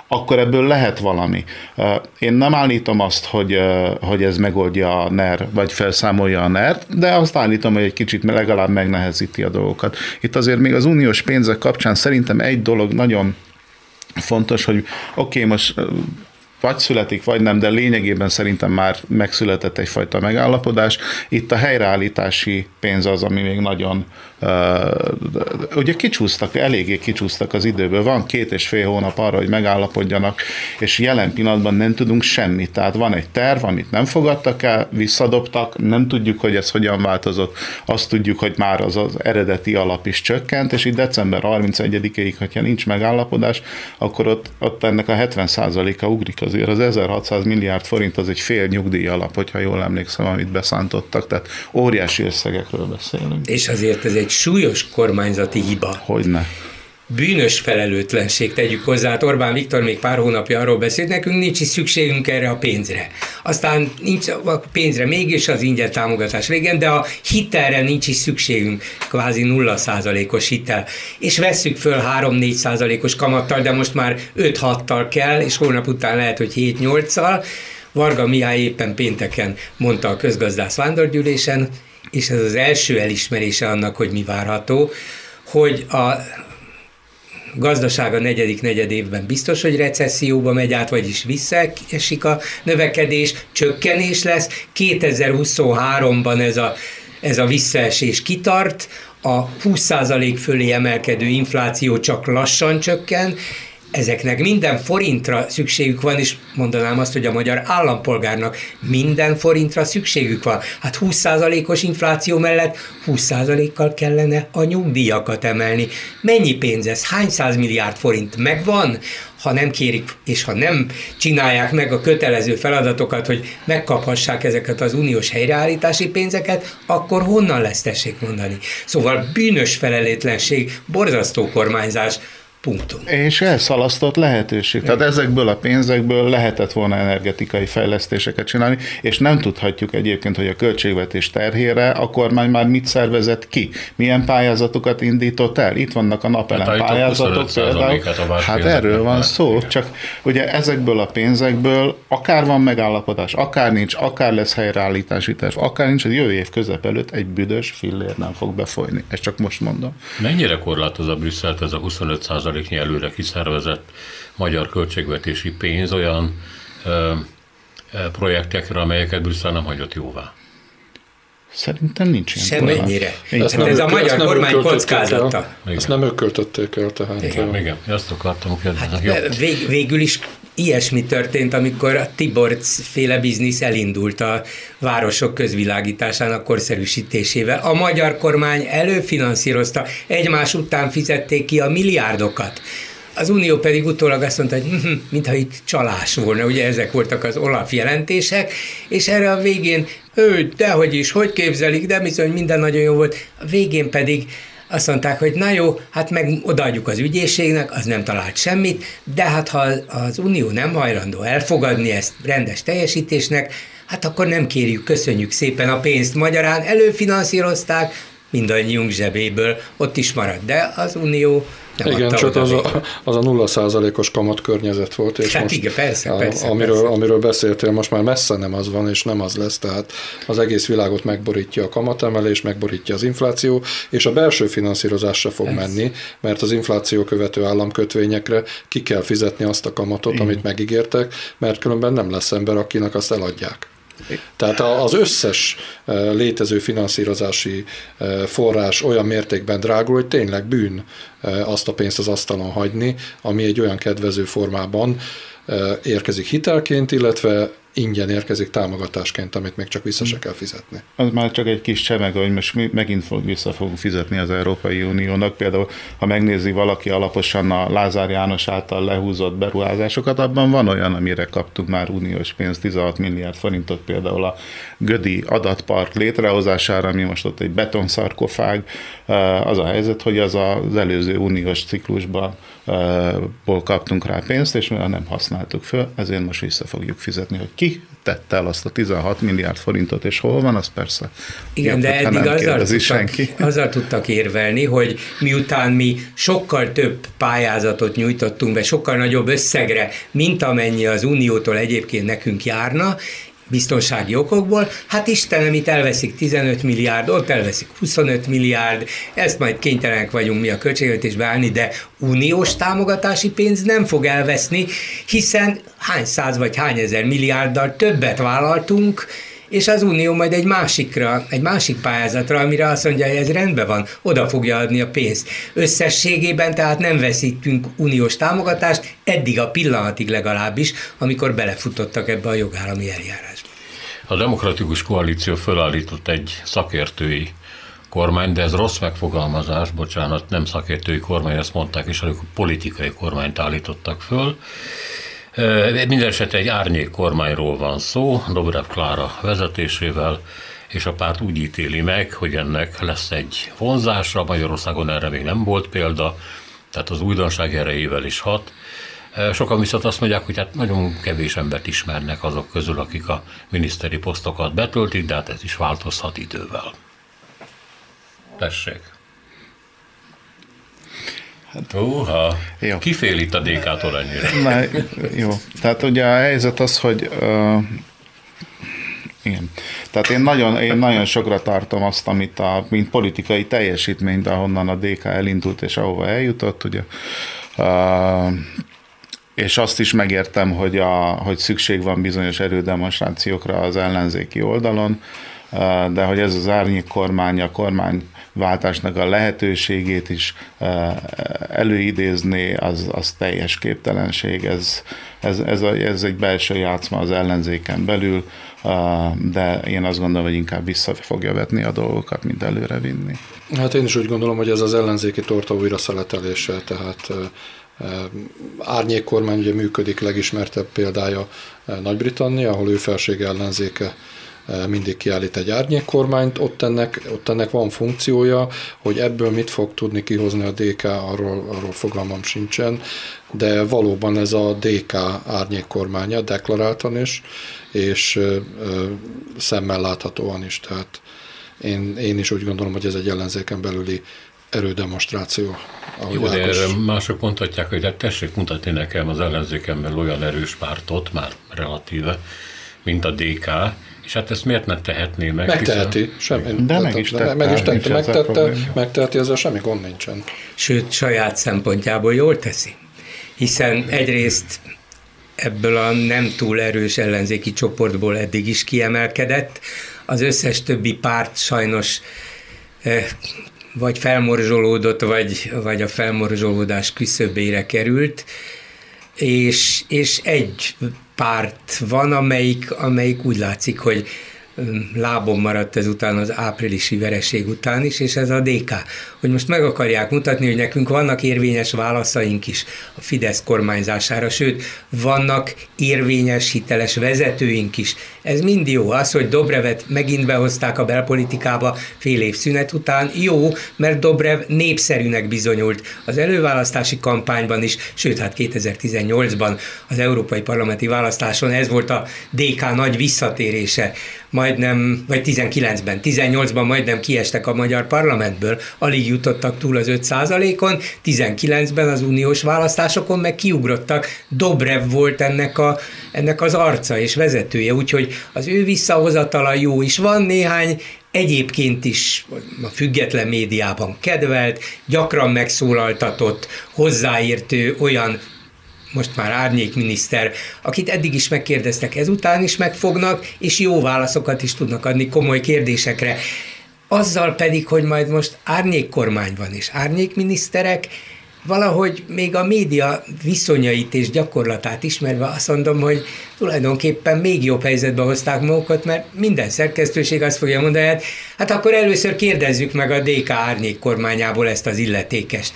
akkor ebből lehet valami. Én nem állítom azt, hogy, hogy ez megoldja a NER, vagy felszámolja a NER, de azt állítom, hogy egy kicsit legalább megnehezíti a dolgokat. Itt azért még az uniós pénzek kapcsán szerintem egy dolog nagyon fontos, hogy oké, okay, most vagy születik, vagy nem, de lényegében szerintem már megszületett egyfajta megállapodás. Itt a helyreállítási pénz az, ami még nagyon ugye kicsúsztak, eléggé kicsúsztak az időből, van két és fél hónap arra, hogy megállapodjanak, és jelen pillanatban nem tudunk semmit. Tehát van egy terv, amit nem fogadtak el, visszadobtak, nem tudjuk, hogy ez hogyan változott, azt tudjuk, hogy már az az eredeti alap is csökkent, és itt december 31-ig, hogyha nincs megállapodás, akkor ott, ott ennek a 70%-a ugrik azért. Az 1600 milliárd forint az egy fél nyugdíj alap, hogyha jól emlékszem, amit beszántottak, tehát óriási összegekről beszélünk. És azért ez egy súlyos kormányzati hiba. Hogyne bűnös felelőtlenség tegyük hozzá. Hát Orbán Viktor még pár hónapja arról beszélt, nekünk nincs is szükségünk erre a pénzre. Aztán nincs a pénzre mégis az ingyen támogatás régen, de a hitelre nincs is szükségünk, kvázi nulla százalékos hitel. És vesszük föl 3-4 százalékos kamattal, de most már 5-6-tal kell, és holnap után lehet, hogy 7-8-szal. Varga Mihály éppen pénteken mondta a közgazdász vándorgyűlésen, és ez az első elismerése annak, hogy mi várható, hogy a gazdaság a negyedik negyed évben biztos, hogy recesszióba megy át, vagyis visszaesik a növekedés, csökkenés lesz. 2023-ban ez a, ez a visszaesés kitart, a 20% fölé emelkedő infláció csak lassan csökken, ezeknek minden forintra szükségük van, és mondanám azt, hogy a magyar állampolgárnak minden forintra szükségük van. Hát 20%-os infláció mellett 20%-kal kellene a nyugdíjakat emelni. Mennyi pénz ez? Hány száz milliárd forint megvan? ha nem kérik, és ha nem csinálják meg a kötelező feladatokat, hogy megkaphassák ezeket az uniós helyreállítási pénzeket, akkor honnan lesz, tessék mondani. Szóval bűnös felelőtlenség, borzasztó kormányzás, Punktum. És elszalasztott lehetőség. Tehát ezekből a pénzekből lehetett volna energetikai fejlesztéseket csinálni, és nem tudhatjuk egyébként, hogy a költségvetés terhére a kormány már mit szervezett ki, milyen pályázatokat indított el. Itt vannak a napelem hát, pályázatok például. Hát erről van szó, csak ugye ezekből a pénzekből akár van megállapodás, akár nincs, akár lesz helyreállítási terv, akár nincs, hogy jövő év közep előtt egy büdös fillér nem fog befolyni. Ezt csak most mondom. Mennyire korlátoz a Brüsszelt ez a 25 százaléknyi előre kiszervezett magyar költségvetési pénz olyan ö, projektekre, amelyeket Brüsszel nem hagyott jóvá. Szerintem nincs ilyen Semmennyire. Ezt nem ez a magyar kormány kockázata. Ezt nem ők költötték el, tehát. Igen, igen. ezt akartam kérdezni. Hát, vég, végül is ilyesmi történt, amikor a Tiborc féle biznisz elindult a városok közvilágításának korszerűsítésével. A magyar kormány előfinanszírozta, egymás után fizették ki a milliárdokat. Az Unió pedig utólag azt mondta, hogy hm, mintha itt csalás volna, ugye ezek voltak az Olaf jelentések, és erre a végén, ő, dehogy is, hogy képzelik, de bizony minden nagyon jó volt, a végén pedig azt mondták, hogy na jó, hát meg odaadjuk az ügyészségnek, az nem talált semmit, de hát ha az Unió nem hajlandó elfogadni ezt rendes teljesítésnek, hát akkor nem kérjük, köszönjük szépen a pénzt. Magyarán előfinanszírozták, mindannyiunk zsebéből, ott is maradt, de az Unió nem igen, csak az a, az a nulla százalékos kamat környezet volt, és hát most igen, persze, persze, amiről, persze. amiről beszéltél, most már messze nem az van, és nem az lesz, tehát az egész világot megborítja a kamatemelés, megborítja az infláció, és a belső finanszírozás se fog Ez. menni, mert az infláció követő államkötvényekre ki kell fizetni azt a kamatot, igen. amit megígértek, mert különben nem lesz ember, akinek azt eladják. Tehát az összes e, létező finanszírozási e, forrás olyan mértékben drágul, hogy tényleg bűn e, azt a pénzt az asztalon hagyni, ami egy olyan kedvező formában érkezik hitelként, illetve ingyen érkezik támogatásként, amit még csak vissza se kell fizetni. Az már csak egy kis csemege, hogy most mi megint fog, vissza fogunk fizetni az Európai Uniónak. Például, ha megnézi valaki alaposan a Lázár János által lehúzott beruházásokat, abban van olyan, amire kaptunk már uniós pénzt, 16 milliárd forintot például a Gödi adatpark létrehozására, ami most ott egy betonszarkofág. Az a helyzet, hogy az az előző uniós ciklusban ból kaptunk rá pénzt, és mivel nem használtuk föl, ezért most vissza fogjuk fizetni, hogy ki tette el azt a 16 milliárd forintot, és hol van, az persze. Igen, de eddig azzal tudtak, senki. azzal tudtak érvelni, hogy miután mi sokkal több pályázatot nyújtottunk be, sokkal nagyobb összegre, mint amennyi az Uniótól egyébként nekünk járna, biztonsági okokból, hát Istenem, itt elveszik 15 milliárd, ott elveszik 25 milliárd, ezt majd kénytelenek vagyunk mi a költségvetésbe állni, de uniós támogatási pénz nem fog elveszni, hiszen hány száz vagy hány ezer milliárddal többet vállaltunk, és az Unió majd egy másikra, egy másik pályázatra, amire azt mondja, hogy ez rendben van, oda fogja adni a pénzt. Összességében tehát nem veszítünk uniós támogatást, eddig a pillanatig legalábbis, amikor belefutottak ebbe a jogállami eljárásba. A demokratikus koalíció fölállított egy szakértői kormány, de ez rossz megfogalmazás, bocsánat, nem szakértői kormány, ezt mondták is, amikor politikai kormányt állítottak föl. Minden esetre egy árnyék kormányról van szó, Dobrev Klára vezetésével, és a párt úgy ítéli meg, hogy ennek lesz egy vonzása, Magyarországon erre még nem volt példa, tehát az újdonság erejével is hat. Sokan viszont azt mondják, hogy hát nagyon kevés embert ismernek azok közül, akik a miniszteri posztokat betöltik, de hát ez is változhat idővel. Tessék. Hát, Uha, jó. ki fél itt a DK-tól ennyire? Na, jó, tehát ugye a helyzet az, hogy uh, igen. Tehát én nagyon, én nagyon sokra tartom azt, amit a, mint politikai teljesítményt, ahonnan a DK elindult és ahova eljutott, ugye. Uh, és azt is megértem, hogy, a, hogy szükség van bizonyos erődemonstrációkra az ellenzéki oldalon, de hogy ez az árnyék kormány, a kormány váltásnak a lehetőségét is előidézni, az, az teljes képtelenség. Ez, ez, ez, a, ez egy belső játszma az ellenzéken belül, de én azt gondolom, hogy inkább vissza fogja vetni a dolgokat, mint előre vinni. Hát én is úgy gondolom, hogy ez az ellenzéki torta újra szeletelése, tehát árnyék kormány ugye működik, legismertebb példája Nagy-Britannia, ahol ő felség ellenzéke mindig kiállít egy árnyékkormányt, ott ennek, ott ennek van funkciója, hogy ebből mit fog tudni kihozni a DK, arról, arról fogalmam sincsen, de valóban ez a DK árnyékkormánya deklaráltan is, és ö, ö, szemmel láthatóan is, tehát én, én is úgy gondolom, hogy ez egy ellenzéken belüli erődemonstráció. Jó, de erre mások mondhatják, hogy hát tessék mutatni nekem az ellenzéken belül olyan erős pártot, már relatíve, mint a DK, és hát ezt miért nem tehetné meg? Megteheti, hiszen... semmi. De meg is tette. Meg is tette, megtette, megteheti, ezzel semmi gond nincsen. Sőt, saját szempontjából jól teszi. Hiszen egyrészt ebből a nem túl erős ellenzéki csoportból eddig is kiemelkedett, az összes többi párt sajnos eh, vagy felmorzsolódott, vagy, vagy a felmorzsolódás küszöbére került, és, és egy párt van, amelyik, amelyik úgy látszik, hogy lábon maradt ezután az áprilisi vereség után is, és ez a DK. Hogy most meg akarják mutatni, hogy nekünk vannak érvényes válaszaink is a Fidesz kormányzására, sőt, vannak érvényes, hiteles vezetőink is. Ez mind jó. Az, hogy Dobrevet megint behozták a belpolitikába fél év szünet után, jó, mert Dobrev népszerűnek bizonyult az előválasztási kampányban is, sőt, hát 2018-ban az európai parlamenti választáson. Ez volt a DK nagy visszatérése. Majdnem, vagy 19-ben, 18-ban majdnem kiestek a magyar parlamentből, alig jutottak túl az 5%-on, 19-ben az uniós választásokon meg kiugrottak, Dobrev volt ennek, a, ennek az arca és vezetője, úgyhogy az ő visszahozatala jó is. Van néhány egyébként is a független médiában kedvelt, gyakran megszólaltatott, hozzáértő olyan most már árnyékminiszter, akit eddig is megkérdeztek, ezután is megfognak, és jó válaszokat is tudnak adni komoly kérdésekre. Azzal pedig, hogy majd most árnyékkormány van, és árnyékminiszterek, valahogy még a média viszonyait és gyakorlatát ismerve azt mondom, hogy tulajdonképpen még jobb helyzetbe hozták magukat, mert minden szerkesztőség azt fogja mondani, hát, hát akkor először kérdezzük meg a DK árnyék kormányából ezt az illetékest.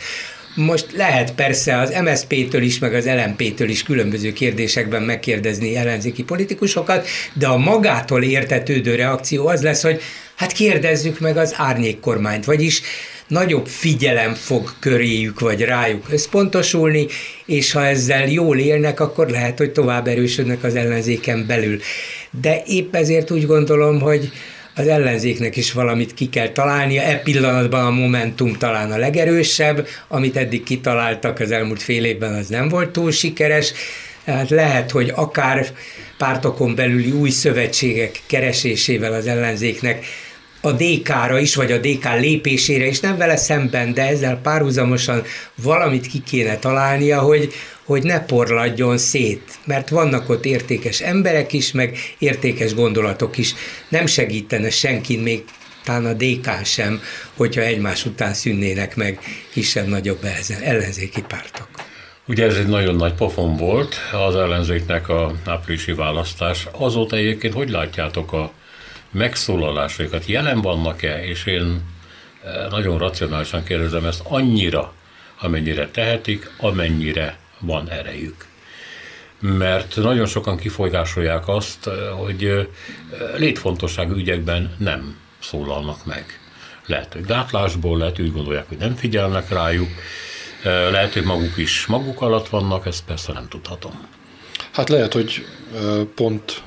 Most lehet persze az MSZP-től is, meg az LMP-től is különböző kérdésekben megkérdezni ellenzéki politikusokat, de a magától értetődő reakció az lesz, hogy hát kérdezzük meg az árnyék kormányt, vagyis nagyobb figyelem fog köréjük vagy rájuk összpontosulni, és ha ezzel jól élnek, akkor lehet, hogy tovább erősödnek az ellenzéken belül. De épp ezért úgy gondolom, hogy az ellenzéknek is valamit ki kell találnia. E pillanatban a Momentum talán a legerősebb, amit eddig kitaláltak az elmúlt fél évben, az nem volt túl sikeres. Tehát lehet, hogy akár pártokon belüli új szövetségek keresésével az ellenzéknek a DK-ra is, vagy a DK lépésére is, nem vele szemben, de ezzel párhuzamosan valamit ki kéne találnia, hogy, hogy ne porladjon szét, mert vannak ott értékes emberek is, meg értékes gondolatok is. Nem segítene senkin, még talán a DK sem, hogyha egymás után szűnnének meg kisebb-nagyobb ellenzéki pártok. Ugye ez egy nagyon nagy pofon volt az ellenzéknek a áprilisi választás. Azóta egyébként hogy látjátok a megszólalásaikat? Jelen vannak-e? És én eh, nagyon racionálisan kérdezem ezt annyira, amennyire tehetik, amennyire van erejük. Mert nagyon sokan kifolyásolják azt, hogy létfontosságú ügyekben nem szólalnak meg. Lehet, hogy gátlásból, lehet, hogy úgy gondolják, hogy nem figyelnek rájuk, lehet, hogy maguk is maguk alatt vannak, ezt persze nem tudhatom. Hát lehet, hogy pont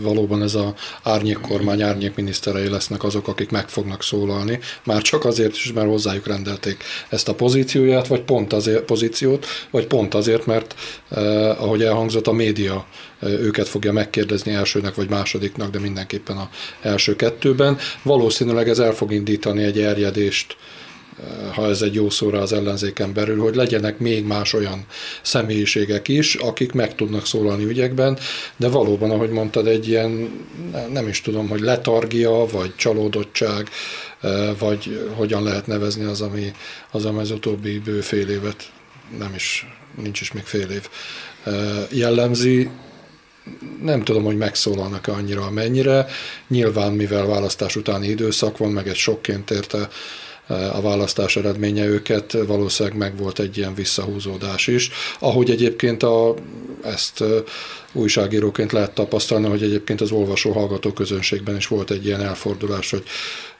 valóban ez a árnyék kormány, árnyék miniszterei lesznek azok, akik meg fognak szólalni, már csak azért is, mert hozzájuk rendelték ezt a pozícióját, vagy pont azért pozíciót, vagy pont azért, mert eh, ahogy elhangzott, a média eh, őket fogja megkérdezni elsőnek vagy másodiknak, de mindenképpen a első kettőben. Valószínűleg ez el fog indítani egy erjedést ha ez egy jó szóra az ellenzéken belül, hogy legyenek még más olyan személyiségek is, akik meg tudnak szólalni ügyekben, de valóban, ahogy mondtad, egy ilyen, nem is tudom, hogy letargia, vagy csalódottság, e, vagy hogyan lehet nevezni az, ami az, ami az utóbbi bő fél évet, nem is, nincs is még fél év, e, jellemzi, nem tudom, hogy megszólalnak-e annyira, amennyire. Nyilván, mivel választás utáni időszak van, meg egy sokként érte a választás eredménye őket, valószínűleg meg volt egy ilyen visszahúzódás is. Ahogy egyébként a, ezt újságíróként lehet tapasztalni, hogy egyébként az olvasó-hallgató közönségben is volt egy ilyen elfordulás, hogy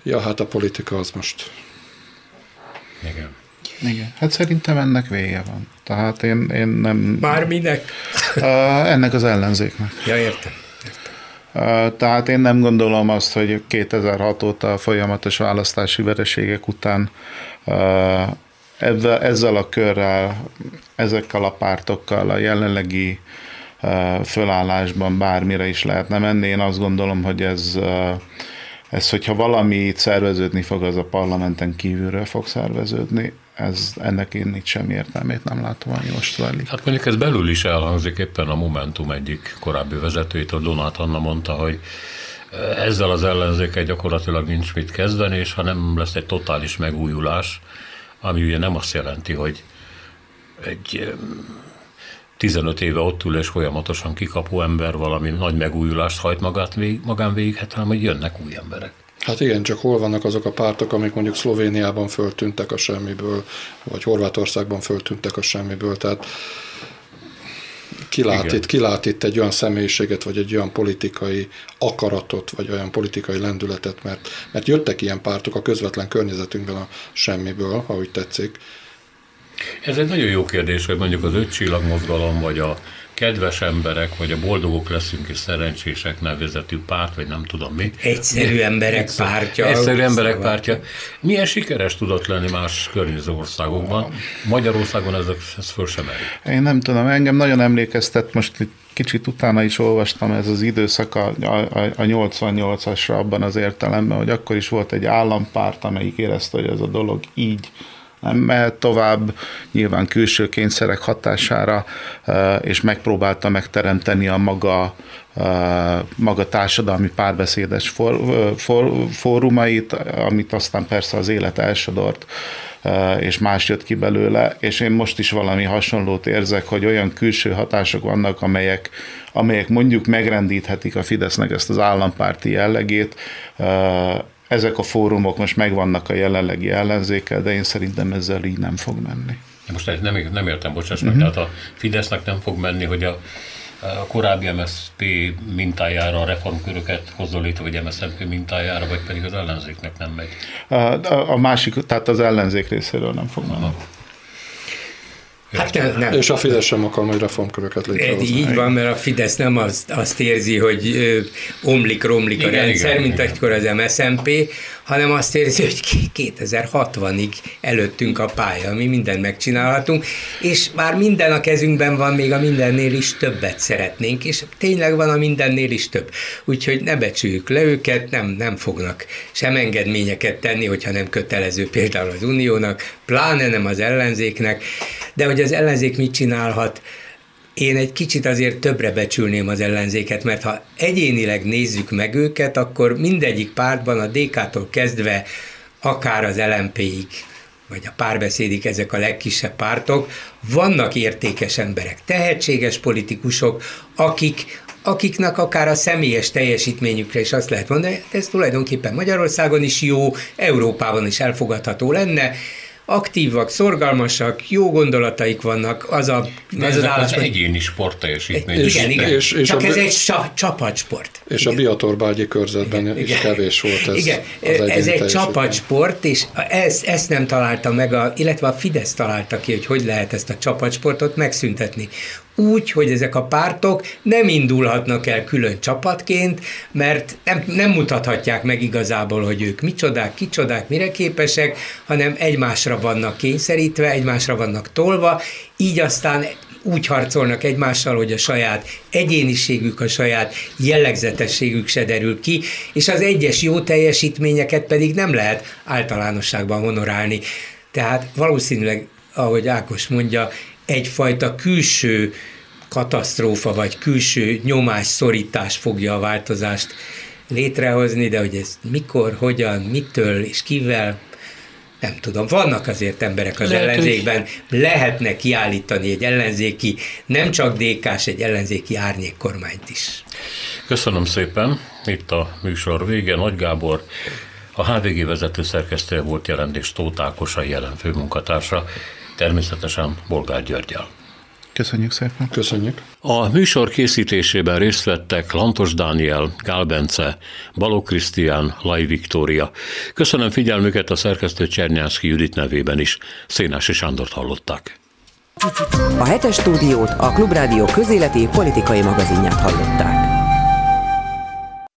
ja, hát a politika az most... Igen. Igen, hát szerintem ennek vége van. Tehát én, én nem... Bárminek? ennek az ellenzéknek. Ja, értem. Tehát én nem gondolom azt, hogy 2006 óta folyamatos választási vereségek után ezzel a körrel, ezekkel a pártokkal a jelenlegi fölállásban bármire is lehetne menni. Én azt gondolom, hogy ez, ez hogyha valami szerveződni fog, az a parlamenten kívülről fog szerveződni ez, ennek én itt semmi értelmét nem látom, ami most zajlik. Hát mondjuk ez belül is elhangzik, éppen a Momentum egyik korábbi vezetőjétől, Donát Anna mondta, hogy eh, ezzel az ellenzékkel gyakorlatilag nincs mit kezdeni, és ha nem lesz egy totális megújulás, ami ugye nem azt jelenti, hogy egy 15 éve ott ül és folyamatosan kikapó ember valami nagy megújulást hajt magát végig, magán végig, hát hanem, hogy jönnek új emberek. Hát igen, csak hol vannak azok a pártok, amik mondjuk Szlovéniában föltűntek a semmiből, vagy Horvátországban föltűntek a semmiből, tehát kilát itt, kilát itt egy olyan személyiséget, vagy egy olyan politikai akaratot, vagy olyan politikai lendületet, mert, mert jöttek ilyen pártok a közvetlen környezetünkben a semmiből, ha úgy tetszik. Ez egy nagyon jó kérdés, hogy mondjuk az öt csillagmozgalom, vagy a kedves emberek, vagy a boldogok leszünk és szerencsések nevezetű párt, vagy nem tudom mi. Egyszerű emberek Egyszer, pártja. Egyszerű emberek szóval. pártja. Milyen sikeres tudott lenni más környező országokban? Magyarországon ezek, ez föl sem elég. Én nem tudom, engem nagyon emlékeztet, most kicsit utána is olvastam ez az időszak a, a, a 88-asra abban az értelemben, hogy akkor is volt egy állampárt, amelyik érezte, hogy ez a dolog így nem mehet tovább, nyilván külső kényszerek hatására, és megpróbálta megteremteni a maga maga társadalmi párbeszédes for, for, fórumait, amit aztán persze az élet elsodort, és más jött ki belőle, és én most is valami hasonlót érzek, hogy olyan külső hatások vannak, amelyek, amelyek mondjuk megrendíthetik a Fidesznek ezt az állampárti jellegét, ezek a fórumok most megvannak a jelenlegi ellenzékkel, de én szerintem ezzel így nem fog menni. Most nem, nem értem, bocsáss meg, uh-huh. tehát a Fidesznek nem fog menni, hogy a a korábbi MSZP mintájára a reformköröket hozzon létre, vagy MSZP mintájára, vagy pedig az ellenzéknek nem megy? A, a, a másik, tehát az ellenzék részéről nem fog menni. Hát nem, nem. És a Fidesz sem akar majd reformköröket létrehozni. Így van, mert a Fidesz nem azt, azt érzi, hogy omlik, romlik igen, a rendszer, igen, mint igen. egykor az MSZMP, hanem azt érzi, hogy 2060-ig előttünk a pálya, mi mindent megcsinálhatunk, és már minden a kezünkben van, még a mindennél is többet szeretnénk, és tényleg van a mindennél is több. Úgyhogy ne becsüljük le őket, nem, nem fognak sem engedményeket tenni, hogyha nem kötelező például az Uniónak, pláne nem az ellenzéknek, de hogy az ellenzék mit csinálhat, én egy kicsit azért többre becsülném az ellenzéket, mert ha egyénileg nézzük meg őket, akkor mindegyik pártban a DK-tól kezdve akár az LMP-ig, vagy a párbeszédik, ezek a legkisebb pártok, vannak értékes emberek, tehetséges politikusok, akik, akiknek akár a személyes teljesítményükre is azt lehet mondani, ez tulajdonképpen Magyarországon is jó, Európában is elfogadható lenne, aktívak, szorgalmasak, jó gondolataik vannak, az a, De az, az állás. Az egyéni sportteljesítmény. Igen, igen. És, és Csak a, ez egy sa, csapatsport. És igen. a Biatorbágyi körzetben igen, is igen. kevés volt ez. Igen, ez egy csapatsport, és ezt, ezt nem találta meg, a, illetve a Fidesz találta ki, hogy hogy lehet ezt a csapatsportot megszüntetni úgy, hogy ezek a pártok nem indulhatnak el külön csapatként, mert nem, nem mutathatják meg igazából, hogy ők micsodák, kicsodák, mire képesek, hanem egymásra vannak kényszerítve, egymásra vannak tolva, így aztán úgy harcolnak egymással, hogy a saját egyéniségük, a saját jellegzetességük se derül ki, és az egyes jó teljesítményeket pedig nem lehet általánosságban honorálni. Tehát valószínűleg, ahogy Ákos mondja, egyfajta külső katasztrófa vagy külső nyomás, szorítás fogja a változást létrehozni, de hogy ez mikor, hogyan, mitől és kivel, nem tudom, vannak azért emberek az Lehet, ellenzékben, hogy... lehetne kiállítani egy ellenzéki, nem csak DK-s, egy ellenzéki árnyékkormányt is. Köszönöm szépen, itt a műsor vége, Nagy Gábor, a HVG vezető szerkesztője volt jelentés Tóth Ákos, a jelen főmunkatársa természetesen Bolgár Györgyel. Köszönjük szépen. Köszönjük. A műsor készítésében részt vettek Lantos Dániel, Gál Bence, Baló Krisztián, Lai Viktória. Köszönöm figyelmüket a szerkesztő Csernyánszki Judit nevében is. Szénási Sándort hallották. A hetes stúdiót a Klubrádió közéleti politikai magazinját hallották.